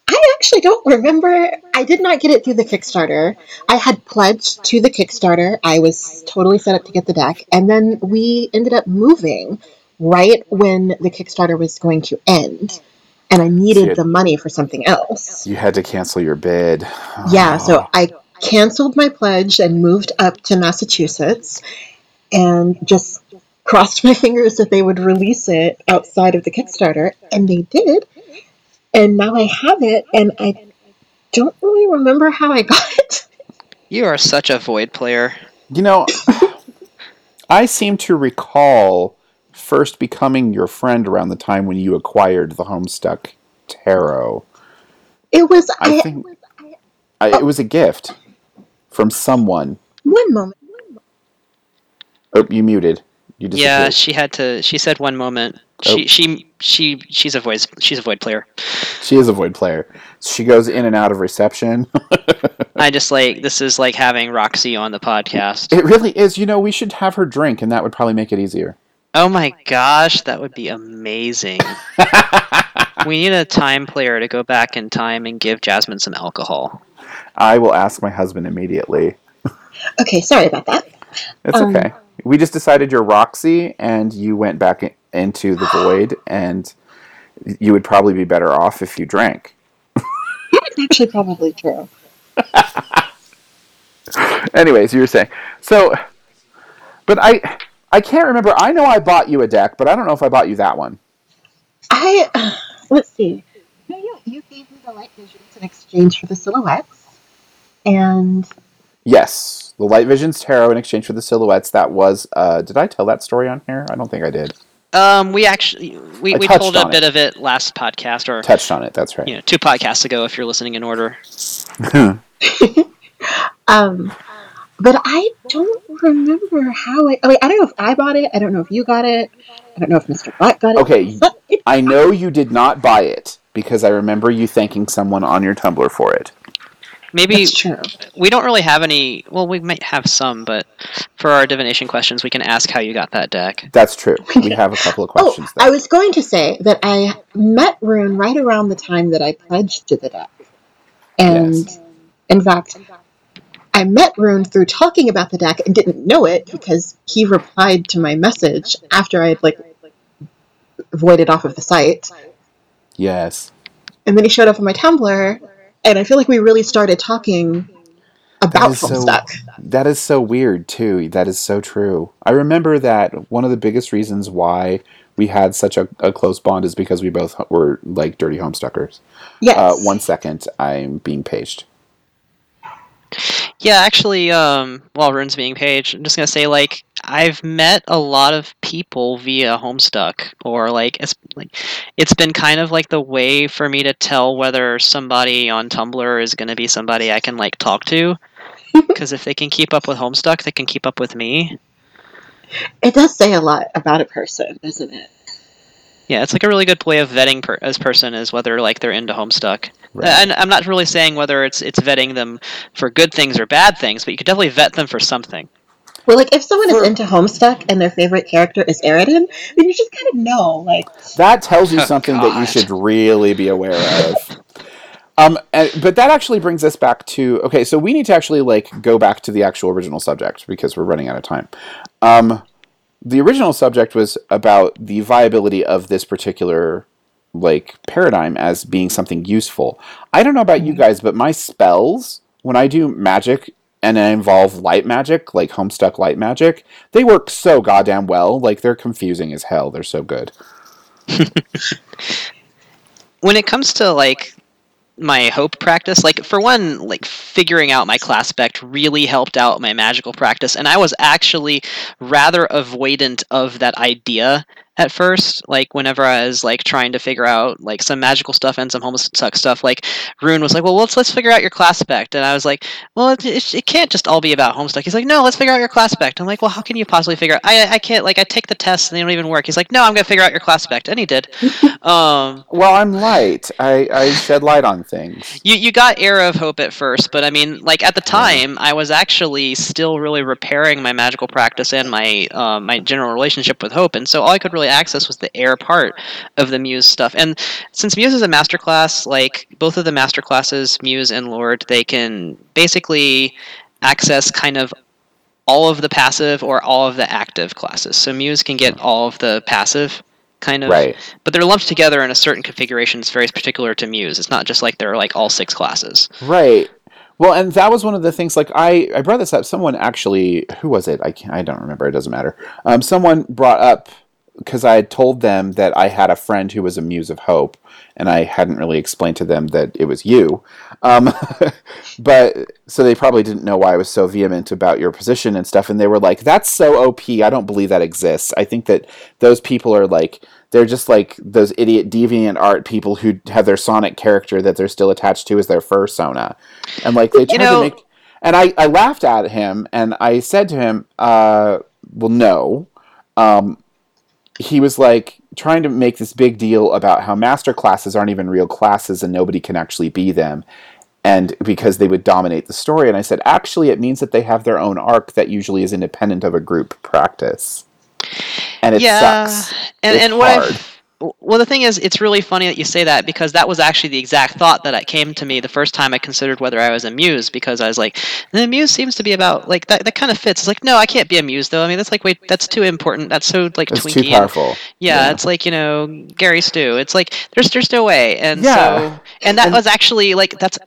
Speaker 3: I actually don't remember. I did not get it through the Kickstarter. I had pledged to the Kickstarter. I was totally set up to get the deck, and then we ended up moving right when the Kickstarter was going to end, and I needed
Speaker 1: Shit.
Speaker 3: the money for something else.
Speaker 1: You had to cancel your bid.
Speaker 3: Yeah, so I canceled my pledge and moved up to Massachusetts, and just crossed my fingers that they would release it outside of the Kickstarter, and they did. And now I have it, and I don't really remember how I got it.
Speaker 2: You are such a void player.
Speaker 1: You know, I seem to recall first becoming your friend around the time when you acquired the Homestuck Tarot.
Speaker 3: It was
Speaker 1: I
Speaker 3: I,
Speaker 1: think I, it was a gift from someone.
Speaker 3: one moment.
Speaker 1: Oh, you muted. You
Speaker 2: Yeah, she had to. She said one moment.
Speaker 1: Oh.
Speaker 2: She she she she's a voice. She's a void player.
Speaker 1: She is a void player. She goes in and out of reception.
Speaker 2: I just like this is like having Roxy on the podcast.
Speaker 1: It really is. You know, we should have her drink, and that would probably make it easier.
Speaker 2: Oh my gosh, that would be amazing. we need a time player to go back in time and give Jasmine some alcohol.
Speaker 1: I will ask my husband immediately.
Speaker 3: Okay, sorry about that.
Speaker 1: It's
Speaker 3: Um,
Speaker 1: okay. We just decided you're Roxy, and you went back in, into the void, and you would probably be better off if you drank.
Speaker 3: That's actually probably true.
Speaker 1: Anyways, you were saying so, but I I can't remember. I know I bought you a deck, but I don't know if I bought you that one.
Speaker 3: I let's see. No, yeah, you gave me the light visions in exchange for the silhouettes, and
Speaker 1: Yes, the Light Visions Tarot in exchange for the silhouettes. That was. Uh, did I tell that story on here? I don't think I did.
Speaker 2: Um, we actually we,
Speaker 1: I
Speaker 2: we told a bit
Speaker 1: it.
Speaker 2: of it last podcast, or
Speaker 1: Touched on it. That's right.
Speaker 2: you know, two podcasts ago, if you're listening in order.
Speaker 3: um, but I don't remember how I. I mean, I don't know if I bought it. I don't know if you got it. I don't know if Mr. Black got it.
Speaker 1: Okay,
Speaker 3: but it,
Speaker 1: I know you did not buy it because I remember you thanking someone on your Tumblr for it.
Speaker 2: Maybe
Speaker 3: that's true.
Speaker 2: we don't really have any. Well, we might have some, but for our divination questions, we can ask how you got that deck.
Speaker 1: That's true. We have a couple of questions.
Speaker 3: Oh,
Speaker 1: questions
Speaker 3: I was going to say that I met Rune right around the time that I pledged to the deck. And
Speaker 1: Yes.
Speaker 3: in fact, I met Rune through talking about the deck and didn't know it because he replied to my message after I had like voided off of the site.
Speaker 1: Yes.
Speaker 3: And then he showed up on my Tumblr and I feel like we really started talking about
Speaker 1: is so-
Speaker 3: Homestuck.
Speaker 1: That is so weird too. That is so true. I remember that one of the biggest reasons why we had such a, a close bond is because we both were like dirty homestuckers.
Speaker 3: Yes.
Speaker 1: Uh, one second, I'm being paged.
Speaker 2: Yeah, actually, um, while Rune's being paged, I'm just gonna say like I've met a lot of people via Homestuck, or like it's like it's been kind of like the way for me to tell whether somebody on Tumblr is gonna be somebody I can like talk to. Because if they can keep up with Homestuck, they can keep up with me.
Speaker 3: It does say a lot about a person, doesn't it?
Speaker 2: Yeah, it's like a really good way of vetting per- as person is whether like they're into Homestuck.
Speaker 1: Right.
Speaker 2: And I'm not really saying whether it's it's vetting them for good things or bad things, but you could definitely vet them for something.
Speaker 3: Well, like if someone
Speaker 1: For-
Speaker 3: is into Homestuck and their favorite character is Eridan, then you just kind of know, like,
Speaker 1: That tells you
Speaker 2: Oh,
Speaker 1: something that you should really be aware of. Um, and, but that actually brings us back to okay. So we need to actually like go back to the actual original subject because we're running out of time. Um, the original subject was about the viability of this particular like paradigm as being something useful. I don't know about you guys, but my spells when I do magic and involve light magic, like Homestuck light magic, they work so goddamn well. Like they're confusing as hell. They're so good.
Speaker 2: when it comes to like my hope practice like for one like figuring out my class spec really helped out my magical practice and i was actually rather avoidant of that idea at first like whenever i was like trying to figure out like some magical stuff and some homestuck stuff like rune was like well let's let's figure out your class spec and i was like well it, it, it can't just all be about homestuck he's like no let's figure out your class spec i'm like well how can you possibly figure out i i can't like i take the tests and they don't even work. He's like no i'm gonna figure out your class spec and he did. Um
Speaker 1: Well, I'm light. I, I shed light on things.
Speaker 2: you you got Heir of Hope at first, but I mean, like at the time, I was actually still really repairing my magical practice and my uh, my general relationship with Hope, and so all I could really access was the heir part of the Muse stuff. And since Muse is a master class, like both of the master classes, Muse and Lord, they can basically access kind of all of the passive or all of the active classes. So Muse can get all of the passive kind of
Speaker 1: Right.
Speaker 2: but they're lumped together in a certain configuration that's very particular to Muse. It's not just like they're like all six classes.
Speaker 1: Right. Well, and that was one of the things. Like I, I brought this up. Someone actually, who was it? I can't, I don't remember. It doesn't matter. Um, someone brought up because I had told them that I had a friend who was a muse of hope, and I hadn't really explained to them that it was you. Um, but so they probably didn't know why I was so vehement about your position and stuff. And they were like, "That's so OP. I don't believe that exists. I think that those people are like." They're just like those idiot deviant art people who have their Sonic character that they're still attached to as their fursona, and like they try
Speaker 2: know-
Speaker 1: to make. And I, I laughed at him and I said to him, uh, "Well, no." Um, he was like trying to make this big deal about how master classes aren't even real classes and nobody can actually be them and because they would dominate the story. And i said actually it means that they have their own arc that usually is independent of a group practice. And it
Speaker 2: yeah,
Speaker 1: sucks.
Speaker 2: And
Speaker 1: It's
Speaker 2: and what
Speaker 1: hard.
Speaker 2: I well the thing is it's really funny that you say that because that was actually the exact thought that came to me the first time I considered whether I was a muse because I was like the muse seems to be about like that that kind of fits. It's like no, I can't be a muse though. I mean that's like wait that's too important. That's so like
Speaker 1: it's
Speaker 2: twinky.
Speaker 1: too
Speaker 2: and-
Speaker 1: powerful
Speaker 2: Yeah,
Speaker 1: Yeah.
Speaker 2: it's like you know Gary Stu. It's like there's there's no way, and
Speaker 1: Yeah.
Speaker 2: so and that
Speaker 1: And-
Speaker 2: was actually like that's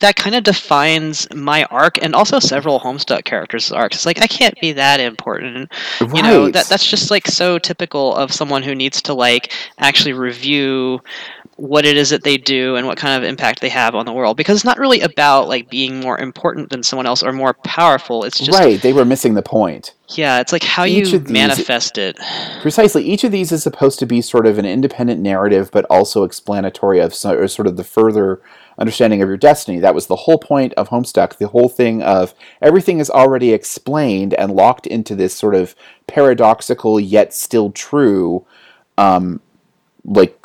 Speaker 2: that kind of defines my arc and also several Homestuck characters' arcs. It's like I can't be that important. You know that that's just like so typical of someone who needs to like actually review what it is that they do and what kind of impact they have on the world because it's not really about like being more important than someone else or more powerful it's just
Speaker 1: right they were missing the point
Speaker 2: yeah it's like how
Speaker 1: Each
Speaker 2: you
Speaker 1: these-
Speaker 2: manifest it
Speaker 1: Precisely. Each of these is supposed to be sort of an independent narrative, but also explanatory of so, or sort of the further understanding of your destiny. That was the whole point of Homestuck. The whole thing of everything is already explained and locked into this sort of paradoxical yet still true, um, like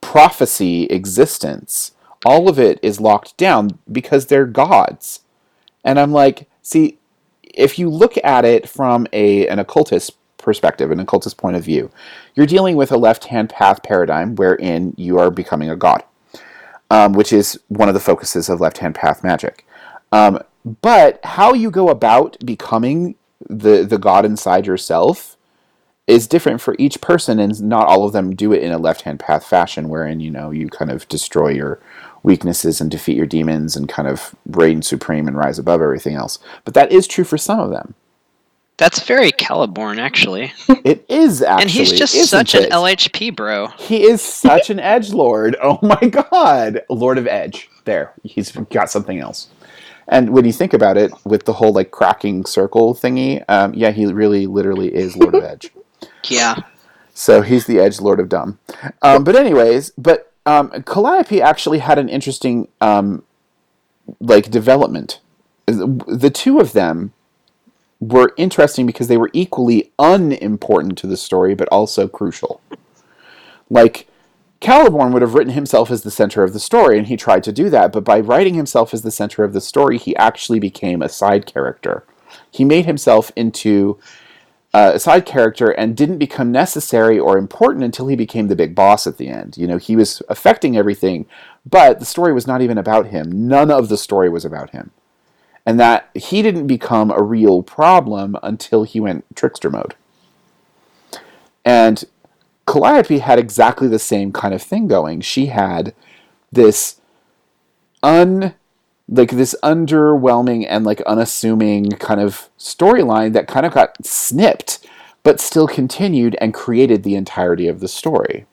Speaker 1: prophecy existence. All of it is locked down because they're gods. And I'm like, see, if you look at it from a an occultist perspective, an occultist point of view, you're dealing with a left-hand path paradigm wherein you are becoming a god, um, which is one of the focuses of left-hand path magic. Um, but how you go about becoming the the god inside yourself is different for each person, and not all of them do it in a left-hand path fashion, wherein you know you kind of destroy your weaknesses and defeat your demons and kind of reign supreme and rise above everything else. But that is true for some of them.
Speaker 2: That's very Caliborn actually
Speaker 1: It is actually,
Speaker 2: and he's just such an
Speaker 1: it?
Speaker 2: LHP bro
Speaker 1: He is such an edge lord. Oh my god, Lord of Edge. There, he's got something else. And when you think about it, with the whole like cracking circle thingy, um, yeah, he really, literally is Lord of Edge.
Speaker 2: yeah
Speaker 1: So he's the Edge Lord of Dumb. Um, but anyways, but um, Calliope actually had an interesting um, like development. The two of them were interesting because they were equally unimportant to the story, but also crucial. Like Caliborn would have written himself as the center of the story, and he tried to do that, but by writing himself as the center of the story, he actually became a side character. He made himself into uh, a side character and didn't become necessary or important until he became the big boss at the end. You know, he was affecting everything, but the story was not even about him. None of the story was about him. And that he didn't become a real problem until he went trickster mode. And Calliope had exactly the same kind of thing going. She had this un like this underwhelming and like unassuming kind of storyline that kind of got snipped but still continued and created the entirety of the story.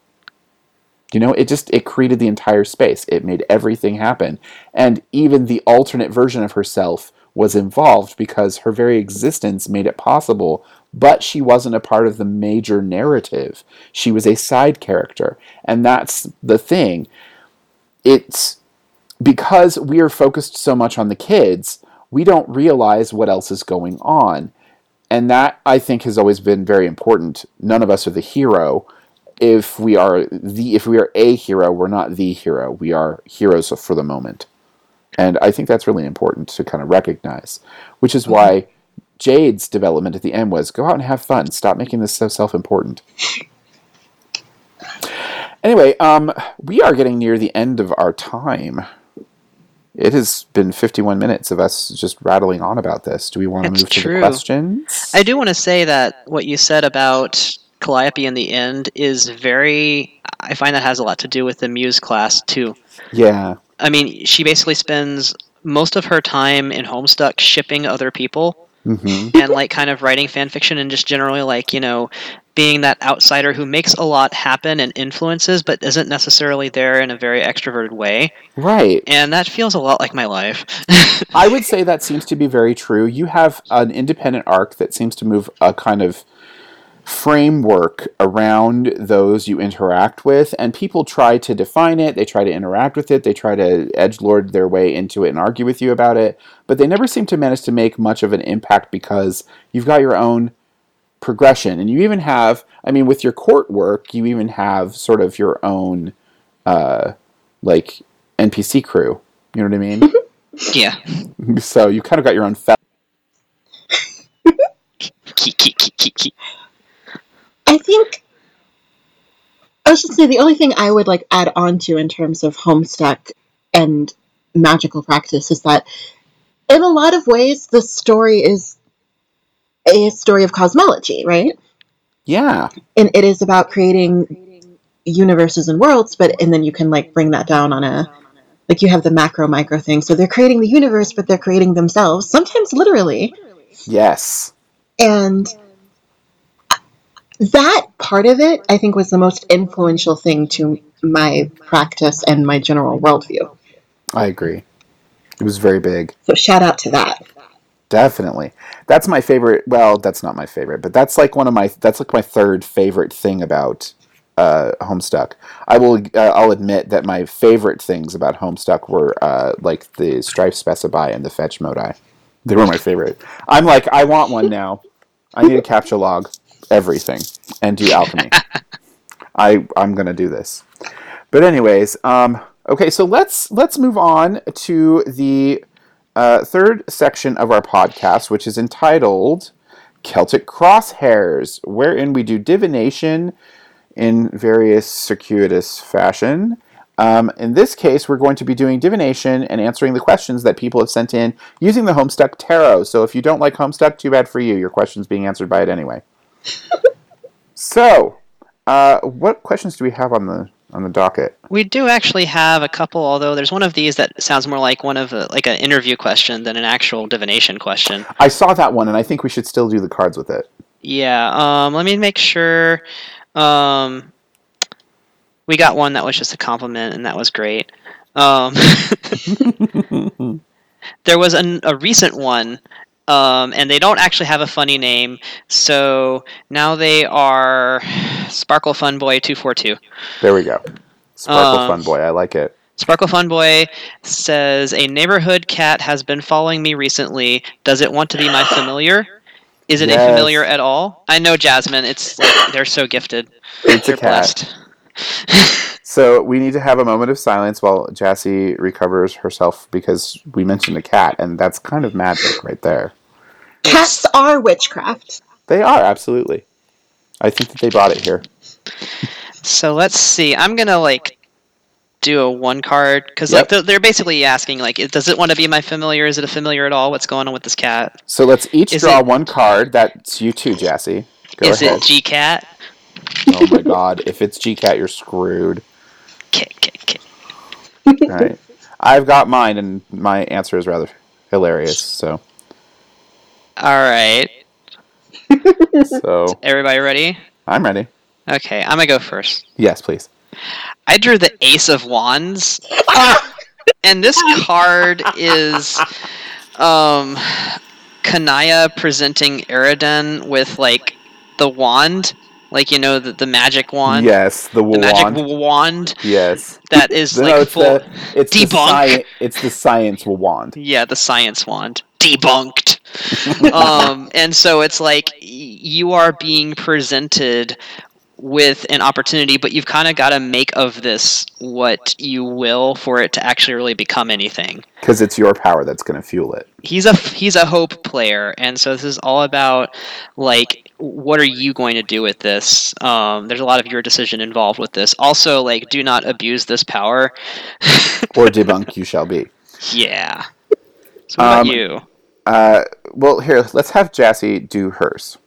Speaker 1: You know, it just it created the entire space. It made everything happen. And even the alternate version of herself was involved because her very existence made it possible but she wasn't a part of the major narrative. She was a side character. And that's the thing. It's because we are focused so much on the kids, we don't realize what else is going on. And that I think has always been very important. None of us are the hero. If we are the if we are a hero, we're not the hero. We are heroes for the moment. And I think that's really important to kind of recognize, which is why Jade's development at the end was go out and have fun. Stop making this so self important. Anyway, um, we are getting near the end of our time. It has been 51 minutes of us just rattling on about this. Do we want to
Speaker 2: That's
Speaker 1: move to
Speaker 2: true.
Speaker 1: the questions?
Speaker 2: I do want to say that what you said about Calliope in the end is very. I find that has a lot to do with the Muse class too.
Speaker 1: yeah.
Speaker 2: I mean, she basically spends most of her time in Homestuck shipping other people
Speaker 1: hmm
Speaker 2: and like kind of writing fan fiction and just generally like you know being that outsider who makes a lot happen and influences but isn't necessarily there in a very extroverted way
Speaker 1: Right.
Speaker 2: and that feels a lot like my life
Speaker 1: I would say that seems to be very true. You have an independent arc that seems to move a kind of framework around those you interact with, and people try to define it. They try to interact with it. They try to edge lord their way into it and argue with you about it, but they never seem to manage to make much of an impact because you've got your own progression, and you even have. I mean, with your court work, you even have sort of your own, uh, like NPC crew. You know what I mean?
Speaker 2: yeah
Speaker 1: So you kind of got your own. Fe-
Speaker 3: I think I was just say the only thing I would like add on to in terms of Homestuck and magical practice is that in a lot of ways the story is a story of cosmology, right?
Speaker 1: yeah,
Speaker 3: And it is about creating universes and worlds, but and then you can like bring that down on a like you have the macro micro thing. So they're creating the universe, but they're creating themselves, sometimes literally.
Speaker 1: yes,
Speaker 3: And that part of it, I think, was the most influential thing to my practice and my general worldview.
Speaker 1: I agree. It was very big.
Speaker 3: So shout out to that.
Speaker 1: Definitely. That's my favorite. Well, that's not my favorite, but that's like one of my. That's like my third favorite thing about uh, Homestuck. I will. Uh, I'll admit that my favorite things about Homestuck were uh, like the Strife Specibus and the Fetch Modi. They were my favorite. I'm like, I want one now. I need to captchalogue everything and do alchemy. I I'm gonna do this. But anyways, um, okay, so let's let's move on to the uh, third section of our podcast, which is entitled Celtic Crosshairs, wherein we do divination in various circuitous fashion. Um, in this case, we're going to be doing divination and answering the questions that people have sent in using the Homestuck Tarot. So if you don't like Homestuck, too bad for you. Your question's being answered by it anyway. So, uh, what questions do we have on the on the docket?
Speaker 2: we do actually have a couple although there's one of these that sounds more like one of a, like an interview question than an actual divination question
Speaker 1: I saw that one, and I think we should still do the cards with it.
Speaker 2: Yeah, um, let me make sure. Um, we got one that was just a compliment, and that was great. Um, there was an, a recent one, um, and they don't actually have a funny name, so now they are Sparkle Fun Boy two four two.
Speaker 1: There we go. Sparkle
Speaker 2: Um,
Speaker 1: Fun Boy, I like it.
Speaker 2: Sparkle Fun Boy says a neighborhood cat has been following me recently. Does it want to be my familiar? Is it
Speaker 1: Yes.
Speaker 2: a familiar at all? I know Jasmine. It's like they're so gifted.
Speaker 1: It's a
Speaker 2: They're
Speaker 1: cat.
Speaker 2: blessed.
Speaker 1: So we need to have a moment of silence while Jassy recovers herself because we mentioned a cat, and that's kind of magic right there.
Speaker 3: Cats are witchcraft.
Speaker 1: They are absolutely. I think that they brought it here.
Speaker 2: So let's see. I'm gonna like do a one card because
Speaker 1: Yep.
Speaker 2: like they're, they're basically asking like, does it want to be my familiar? Is it a familiar at all? What's going on with this cat?
Speaker 1: So let's each
Speaker 2: Is
Speaker 1: draw
Speaker 2: it-
Speaker 1: one card. That's you too, Jassy. Go
Speaker 2: Is
Speaker 1: ahead.
Speaker 2: it G cat?
Speaker 1: oh my god! If it's GCat, you're screwed.
Speaker 2: Kit, kit, kit.
Speaker 1: Right? I've got mine, and my answer is rather hilarious. So,
Speaker 2: All right.
Speaker 1: so
Speaker 2: Everybody ready?
Speaker 1: I'm ready.
Speaker 2: Okay, I'm gonna go first.
Speaker 1: Yes, please.
Speaker 2: I drew the Ace of Wands, and this card is um, Kanaya presenting Eridan with like the wand, like you know the, the magic wand,
Speaker 1: Yes, the,
Speaker 2: the magic wand
Speaker 1: yes.
Speaker 2: that is
Speaker 1: No,
Speaker 2: like
Speaker 1: it's
Speaker 2: full.
Speaker 1: the it's the,
Speaker 2: Debunk.
Speaker 1: sci- it's the science wand.
Speaker 2: Yeah, the science wand debunked. um, and so it's like you are being presented with an opportunity, but you've kind of got to make of this what you will for it to actually really become anything.
Speaker 1: Because it's your power that's going to fuel it.
Speaker 2: He's a he's a hope player, and so this is all about like what are you going to do with this? Um, there's a lot of your decision involved with this. Also, like do not abuse this power.
Speaker 1: Or debunk you shall be.
Speaker 2: yeah. So what about
Speaker 1: Um,
Speaker 2: you?
Speaker 1: Uh, well, here, let's have Jassy do hers.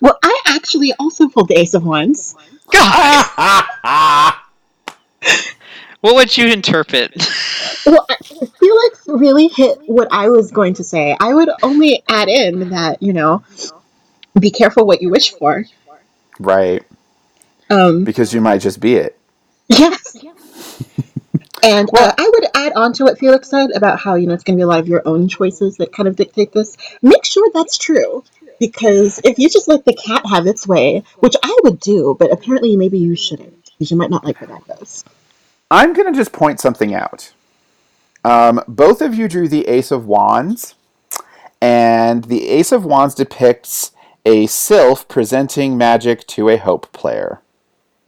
Speaker 3: Well, I actually also pulled the Ace of Wands.
Speaker 2: God. What would you interpret?
Speaker 3: Well, I- Felix really hit what I was going to say. I would only add in that, you know, be careful what you wish for.
Speaker 1: right.
Speaker 3: Um,
Speaker 1: Because you might just be it.
Speaker 3: yes. And uh, I would add on to what Felix said about how, you know, it's going to be a lot of your own choices that kind of dictate this. Make sure that's true. Because if you just let the cat have its way, which I would do, but apparently maybe you shouldn't, because you might not like where that goes.
Speaker 1: I'm going to just point something out. Um, both of you drew the Ace of Wands, and the Ace of Wands depicts a sylph presenting magic to a hope player.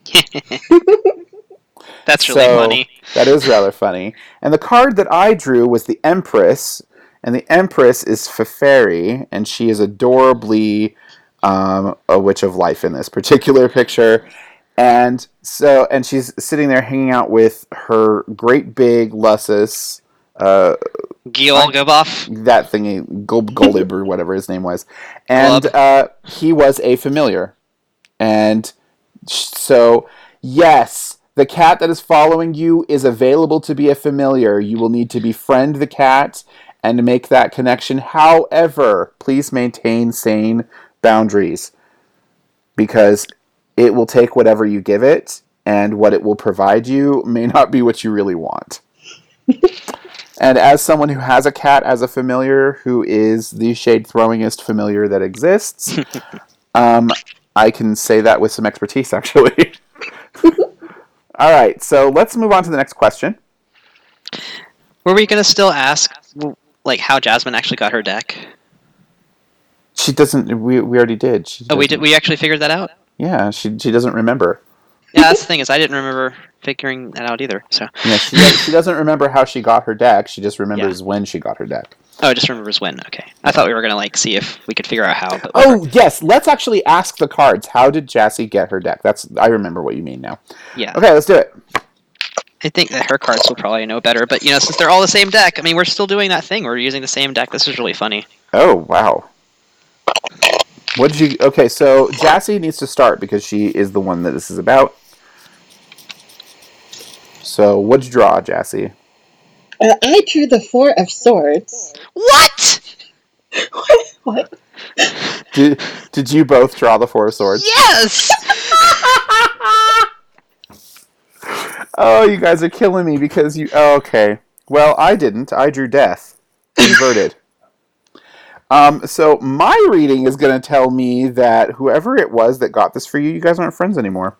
Speaker 2: That's really
Speaker 1: So,
Speaker 2: funny.
Speaker 1: That is rather funny. And the card that I drew was the Empress, and the Empress is Feferi, and she is adorably um, a witch of life in this particular picture. And so, and she's sitting there hanging out with her great big Lusus, uh,
Speaker 2: Gil Gaboff.
Speaker 1: that thingy, Gol- Golib or whatever his name was, and uh, he was a familiar, and so yes, the cat that is following you is available to be a familiar. You will need to befriend the cat and make that connection. However, please maintain sane boundaries because it will take whatever you give it, and what it will provide you may not be what you really want. And as someone who has a cat as a familiar, who is the shade throwingest familiar that exists, um, I can say that with some expertise, actually. All right, so let's move on to the next question.
Speaker 2: Were we gonna still ask like how Jasmine actually got her deck?
Speaker 1: She doesn't. We, we already did. She
Speaker 2: Oh, we did. We actually figured that out.
Speaker 1: Yeah, she she doesn't remember.
Speaker 2: Yeah, that's the thing is I didn't remember figuring that out either. So
Speaker 1: Yeah, she, she doesn't remember how she got her deck. She just remembers when she got her deck.
Speaker 2: oh, it just remembers when. Okay, I thought we were gonna like see if we could figure out how. But.
Speaker 1: Oh yes, let's actually ask the cards. How did Jassy get her deck? That's I remember what you mean now.
Speaker 2: yeah.
Speaker 1: Okay, let's do it.
Speaker 2: I think that her cards will probably know better. But you know, since they're all the same deck, I mean, we're still doing that thing. We're using the same deck. This is really funny.
Speaker 1: Oh wow. What did you? Okay, so Jassy needs to start because she is the one that this is about. So what'd you draw, Jassy?
Speaker 3: Uh, I drew the Four of Swords.
Speaker 2: What?
Speaker 3: what?
Speaker 1: Did Did you both draw the Four of Swords?
Speaker 2: Yes.
Speaker 1: Oh, you guys are killing me because you. Oh, okay. Well, I didn't. I drew Death inverted. um. So my reading is going to tell me that whoever it was that got this for you, you guys aren't friends anymore.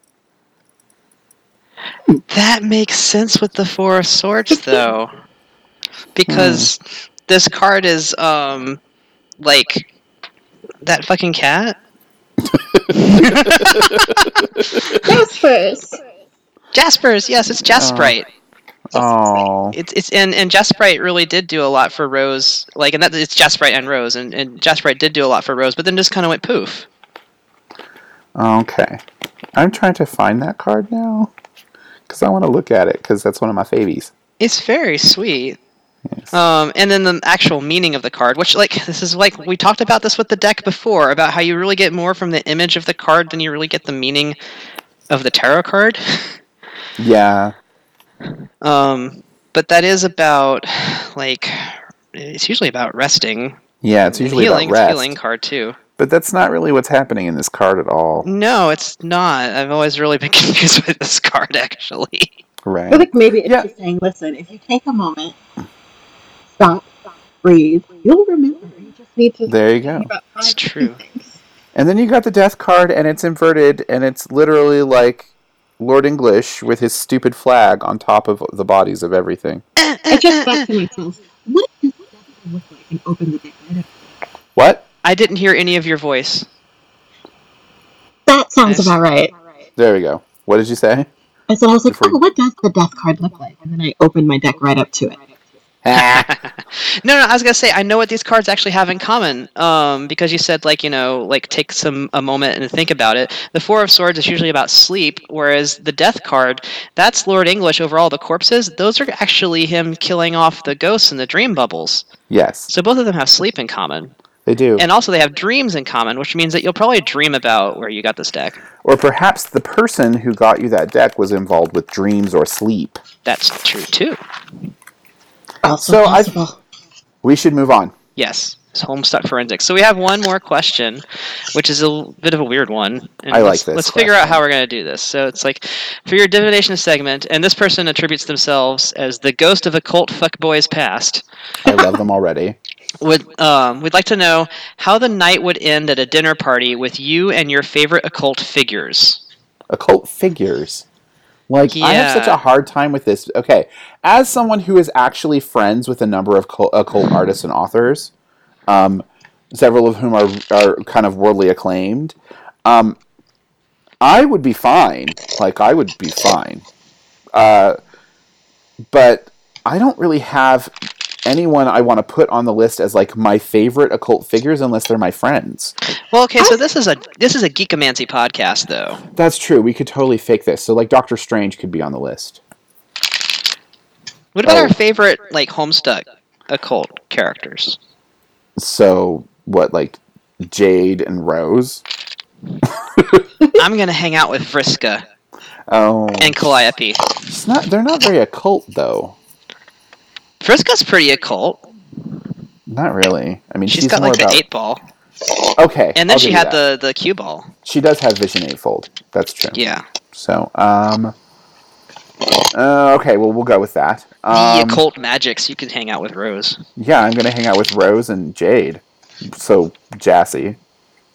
Speaker 2: That makes sense with the Four of Swords, though, because this card is um like that fucking cat.
Speaker 3: That's first.
Speaker 2: Jaspers, yes, it's Jasprite.
Speaker 1: Oh,
Speaker 2: It's it's and and Jasprite really did do a lot for Rose. Like, and that it's Jasprite and Rose, and and Jasprite did do a lot for Rose, but then just kind of went poof.
Speaker 1: okay. I'm trying to find that card now because I want to look at it because that's one of my favies.
Speaker 2: It's very sweet.
Speaker 1: Yes.
Speaker 2: Um, and then the actual meaning of the card, which like this is like we talked about this with the deck before about how you really get more from the image of the card than you really get the meaning of the tarot card.
Speaker 1: yeah.
Speaker 2: Um, but that is about like it's usually about resting,
Speaker 1: Yeah, it's usually
Speaker 2: healing.
Speaker 1: about
Speaker 2: It's a
Speaker 1: rest.
Speaker 2: healing card too.
Speaker 1: But that's not really what's happening in this card at all,
Speaker 2: No, it's not. I've always really been confused with this card actually.
Speaker 1: Right.
Speaker 3: I think maybe it's
Speaker 1: Yeah.
Speaker 3: just saying, listen, if you take a moment, stop, breathe, you'll remember. You just need to.
Speaker 1: There you go.
Speaker 3: think
Speaker 2: It's true.
Speaker 3: things.
Speaker 1: And then you got the death card, and it's inverted, and it's literally like Lord English with his stupid flag on top of the bodies of everything.
Speaker 3: I just thought to myself, what does that look like? And open the deck.
Speaker 1: What?
Speaker 2: I didn't hear any of your voice.
Speaker 3: That sounds
Speaker 2: Nice.
Speaker 3: about right.
Speaker 1: There we go. What did you say?
Speaker 3: I said, I was like,
Speaker 1: Before
Speaker 3: oh, what does the death card look like? And then I opened my deck right up to it.
Speaker 2: No, no, I was gonna say I know what these cards actually have in common. Um, because you said like you know like take some a moment and think about it. The Four of Swords is usually about sleep, whereas the Death card that's Lord English over all the corpses. Those are actually him killing off the ghosts and the dream bubbles.
Speaker 1: yes,
Speaker 2: So both of them have sleep in common,
Speaker 1: they do.
Speaker 2: and also they have dreams in common, which means that you'll probably dream about where you got this deck.
Speaker 1: or perhaps the person who got you that deck was involved with dreams or sleep.
Speaker 2: That's true too.
Speaker 3: Also
Speaker 1: So I- We should move on.
Speaker 2: Yes, it's Homestuck Forensics. So we have one more question, which is a bit of a weird one. And
Speaker 1: I like
Speaker 2: let's,
Speaker 1: this
Speaker 2: Let's figure out how we're going to do this. So it's like for your divination segment, and this person attributes themselves as the ghost of a occult fuckboys past.
Speaker 1: I love them already.
Speaker 2: Would um, we'd like to know how the night would end at a dinner party with you and your favorite occult figures.
Speaker 1: Occult figures. Like I have such a hard time with this. Okay, as someone who is actually friends with a number of cult, occult artists and authors, um, several of whom are are kind of worldly acclaimed, um, I would be fine. Like I would be fine. Uh, but I don't really have anyone I want to put on the list as like my favorite occult figures unless they're my friends.
Speaker 2: Well, okay, so this is a this is a geekomancy podcast, though.
Speaker 1: That's true. We could totally fake this. So like Doctor Strange could be on the list.
Speaker 2: What about
Speaker 1: Oh.
Speaker 2: our favorite like Homestuck occult characters?
Speaker 1: So what like Jade and Rose?
Speaker 2: I'm gonna hang out with Vriska
Speaker 1: Oh,
Speaker 2: and Calliope.
Speaker 1: it's not. They're not very occult though.
Speaker 2: Vriska's pretty occult.
Speaker 1: Not really. I mean,
Speaker 2: she's,
Speaker 1: she's
Speaker 2: got like
Speaker 1: about.
Speaker 2: the eight ball,
Speaker 1: Okay,
Speaker 2: and then she had
Speaker 1: that.
Speaker 2: the the cue ball.
Speaker 1: She does have Vision Eightfold. That's true.
Speaker 2: Yeah,
Speaker 1: So um. Uh, okay, well we'll go with that.
Speaker 2: the
Speaker 1: Um,
Speaker 2: occult magics. You can hang out with Rose.
Speaker 1: yeah, I'm gonna hang out with Rose and Jade. So Jassy.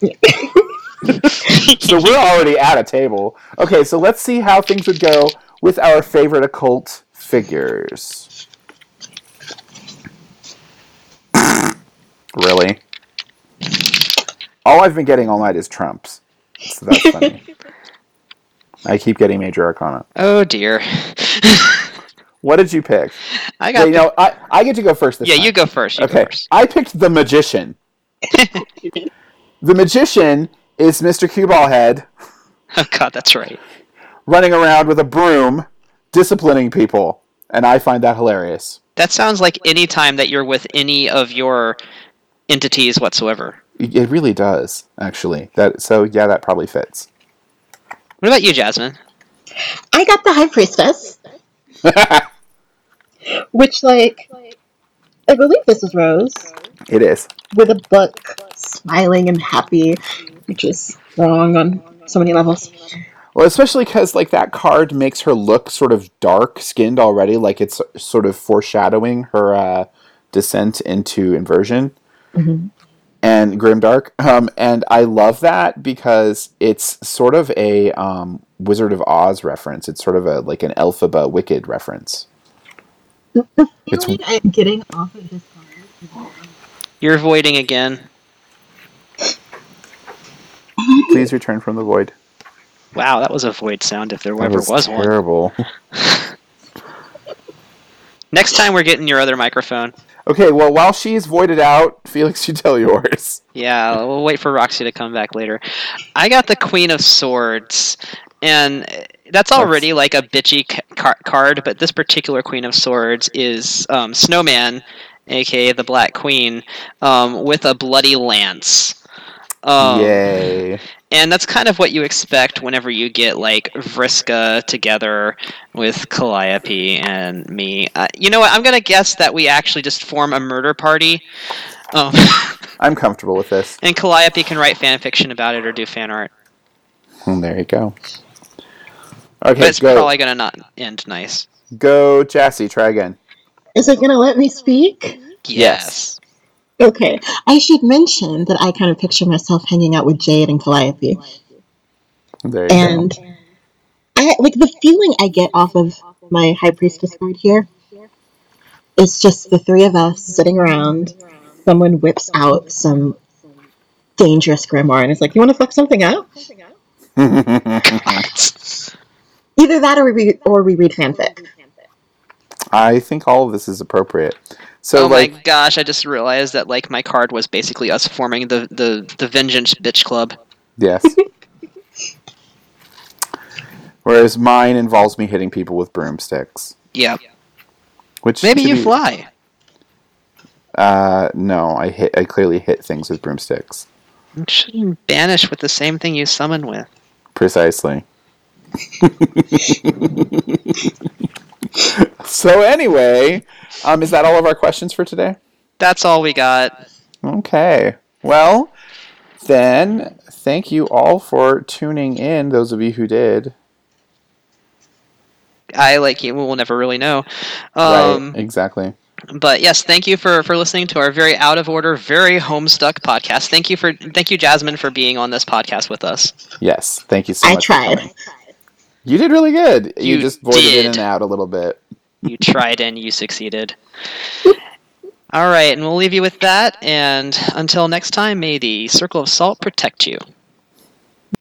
Speaker 1: so we're already at a table. Okay, so let's see how things would go with our favorite occult figures. Really? All I've been getting all night is Trumps. So that's funny. I keep getting Major Arcana.
Speaker 2: Oh dear.
Speaker 1: What did you pick?
Speaker 2: I
Speaker 1: Yeah,
Speaker 2: got.
Speaker 1: you know, I, I get to go first this
Speaker 2: yeah,
Speaker 1: time.
Speaker 2: you go first. You go
Speaker 1: Okay,
Speaker 2: first.
Speaker 1: I picked the magician. The magician is Mr. Cueball Head
Speaker 2: Oh god, that's right.
Speaker 1: running around with a broom, disciplining people, and I find that hilarious.
Speaker 2: That sounds like any time that you're with any of your entities whatsoever.
Speaker 1: It it really does, actually. That so yeah, that probably fits.
Speaker 2: What about you, Jasmine?
Speaker 3: I got the High Priestess, which, like, I believe this is Rose,
Speaker 1: it is.
Speaker 3: with a book, smiling and happy, which is wrong on so many levels.
Speaker 1: Well, especially because like that card makes her look sort of dark skinned already, like it's sort of foreshadowing her uh, descent into inversion
Speaker 3: Mhm.
Speaker 1: and grimdark. Um, and I love that because it's sort of a um, Wizard of Oz reference. It's sort of a like an Elphaba Wicked reference.
Speaker 3: The
Speaker 1: It's-
Speaker 3: feeling I'm getting off of this card
Speaker 2: You're voiding again.
Speaker 1: Please return from the void.
Speaker 2: Wow, that was a void sound if there
Speaker 1: That
Speaker 2: ever
Speaker 1: was,
Speaker 2: was one.
Speaker 1: terrible.
Speaker 2: Next time we're getting your other microphone.
Speaker 1: Okay, well, while she's voided out, Felix, you tell yours.
Speaker 2: Yeah, we'll wait for Roxy to come back later. I got the Queen of Swords, and that's already like a bitchy ca- card, but this particular Queen of Swords is um, Snowman, aka the Black Queen, um, with a bloody lance. Um,
Speaker 1: Yay.
Speaker 2: And that's kind of what you expect whenever you get like Vriska together with Calliope and me. Uh, you know what? I'm gonna guess that we actually just form a murder party. Um,
Speaker 1: I'm comfortable with this.
Speaker 2: and Calliope can write fan fiction about it or do fan art.
Speaker 1: And there you go. Okay,
Speaker 2: But it's
Speaker 1: go.
Speaker 2: probably gonna not end nice.
Speaker 1: Go, Jassy, try again.
Speaker 3: Is it gonna let me speak?
Speaker 2: Yes.
Speaker 3: Okay. I should mention that I kind of picture myself hanging out with Jade and Calliope.
Speaker 1: There you
Speaker 3: And I like the feeling I get off of my high priestess card here is just the three of us sitting around. Someone whips out some dangerous grimoire and is like, "You want to fuck something up?" Either that, or we read, or we read fanfic.
Speaker 1: I think all of this is appropriate. So,
Speaker 2: oh
Speaker 1: like,
Speaker 2: my gosh! I just realized that like my card was basically us forming the the the Vengeance Bitch Club.
Speaker 1: yes. Whereas mine involves me hitting people with broomsticks.
Speaker 2: Yeah.
Speaker 1: Which
Speaker 2: Maybe you
Speaker 1: be-
Speaker 2: fly.
Speaker 1: Uh, no, I hit. I clearly hit things with broomsticks.
Speaker 2: You shouldn't banish with the same thing you summon with.
Speaker 1: Precisely. so anyway, um, is that all of our questions for today?
Speaker 2: That's all we got.
Speaker 1: Okay. Well, then thank you all for tuning in. Those of you who did.
Speaker 2: I like you. We'll never really know. Um,
Speaker 1: right. Exactly.
Speaker 2: But yes, thank you for for listening to our very out of order, very homestuck podcast. Thank you for thank you, Jasmine, for being on this podcast with us.
Speaker 1: Yes. Thank you so
Speaker 3: I
Speaker 1: much. I
Speaker 3: tried.
Speaker 1: You did really good. You,
Speaker 2: You
Speaker 1: just voided in and out a little bit.
Speaker 2: You tried and you succeeded. All right, and we'll leave you with that. And until next time, may the circle of salt protect you.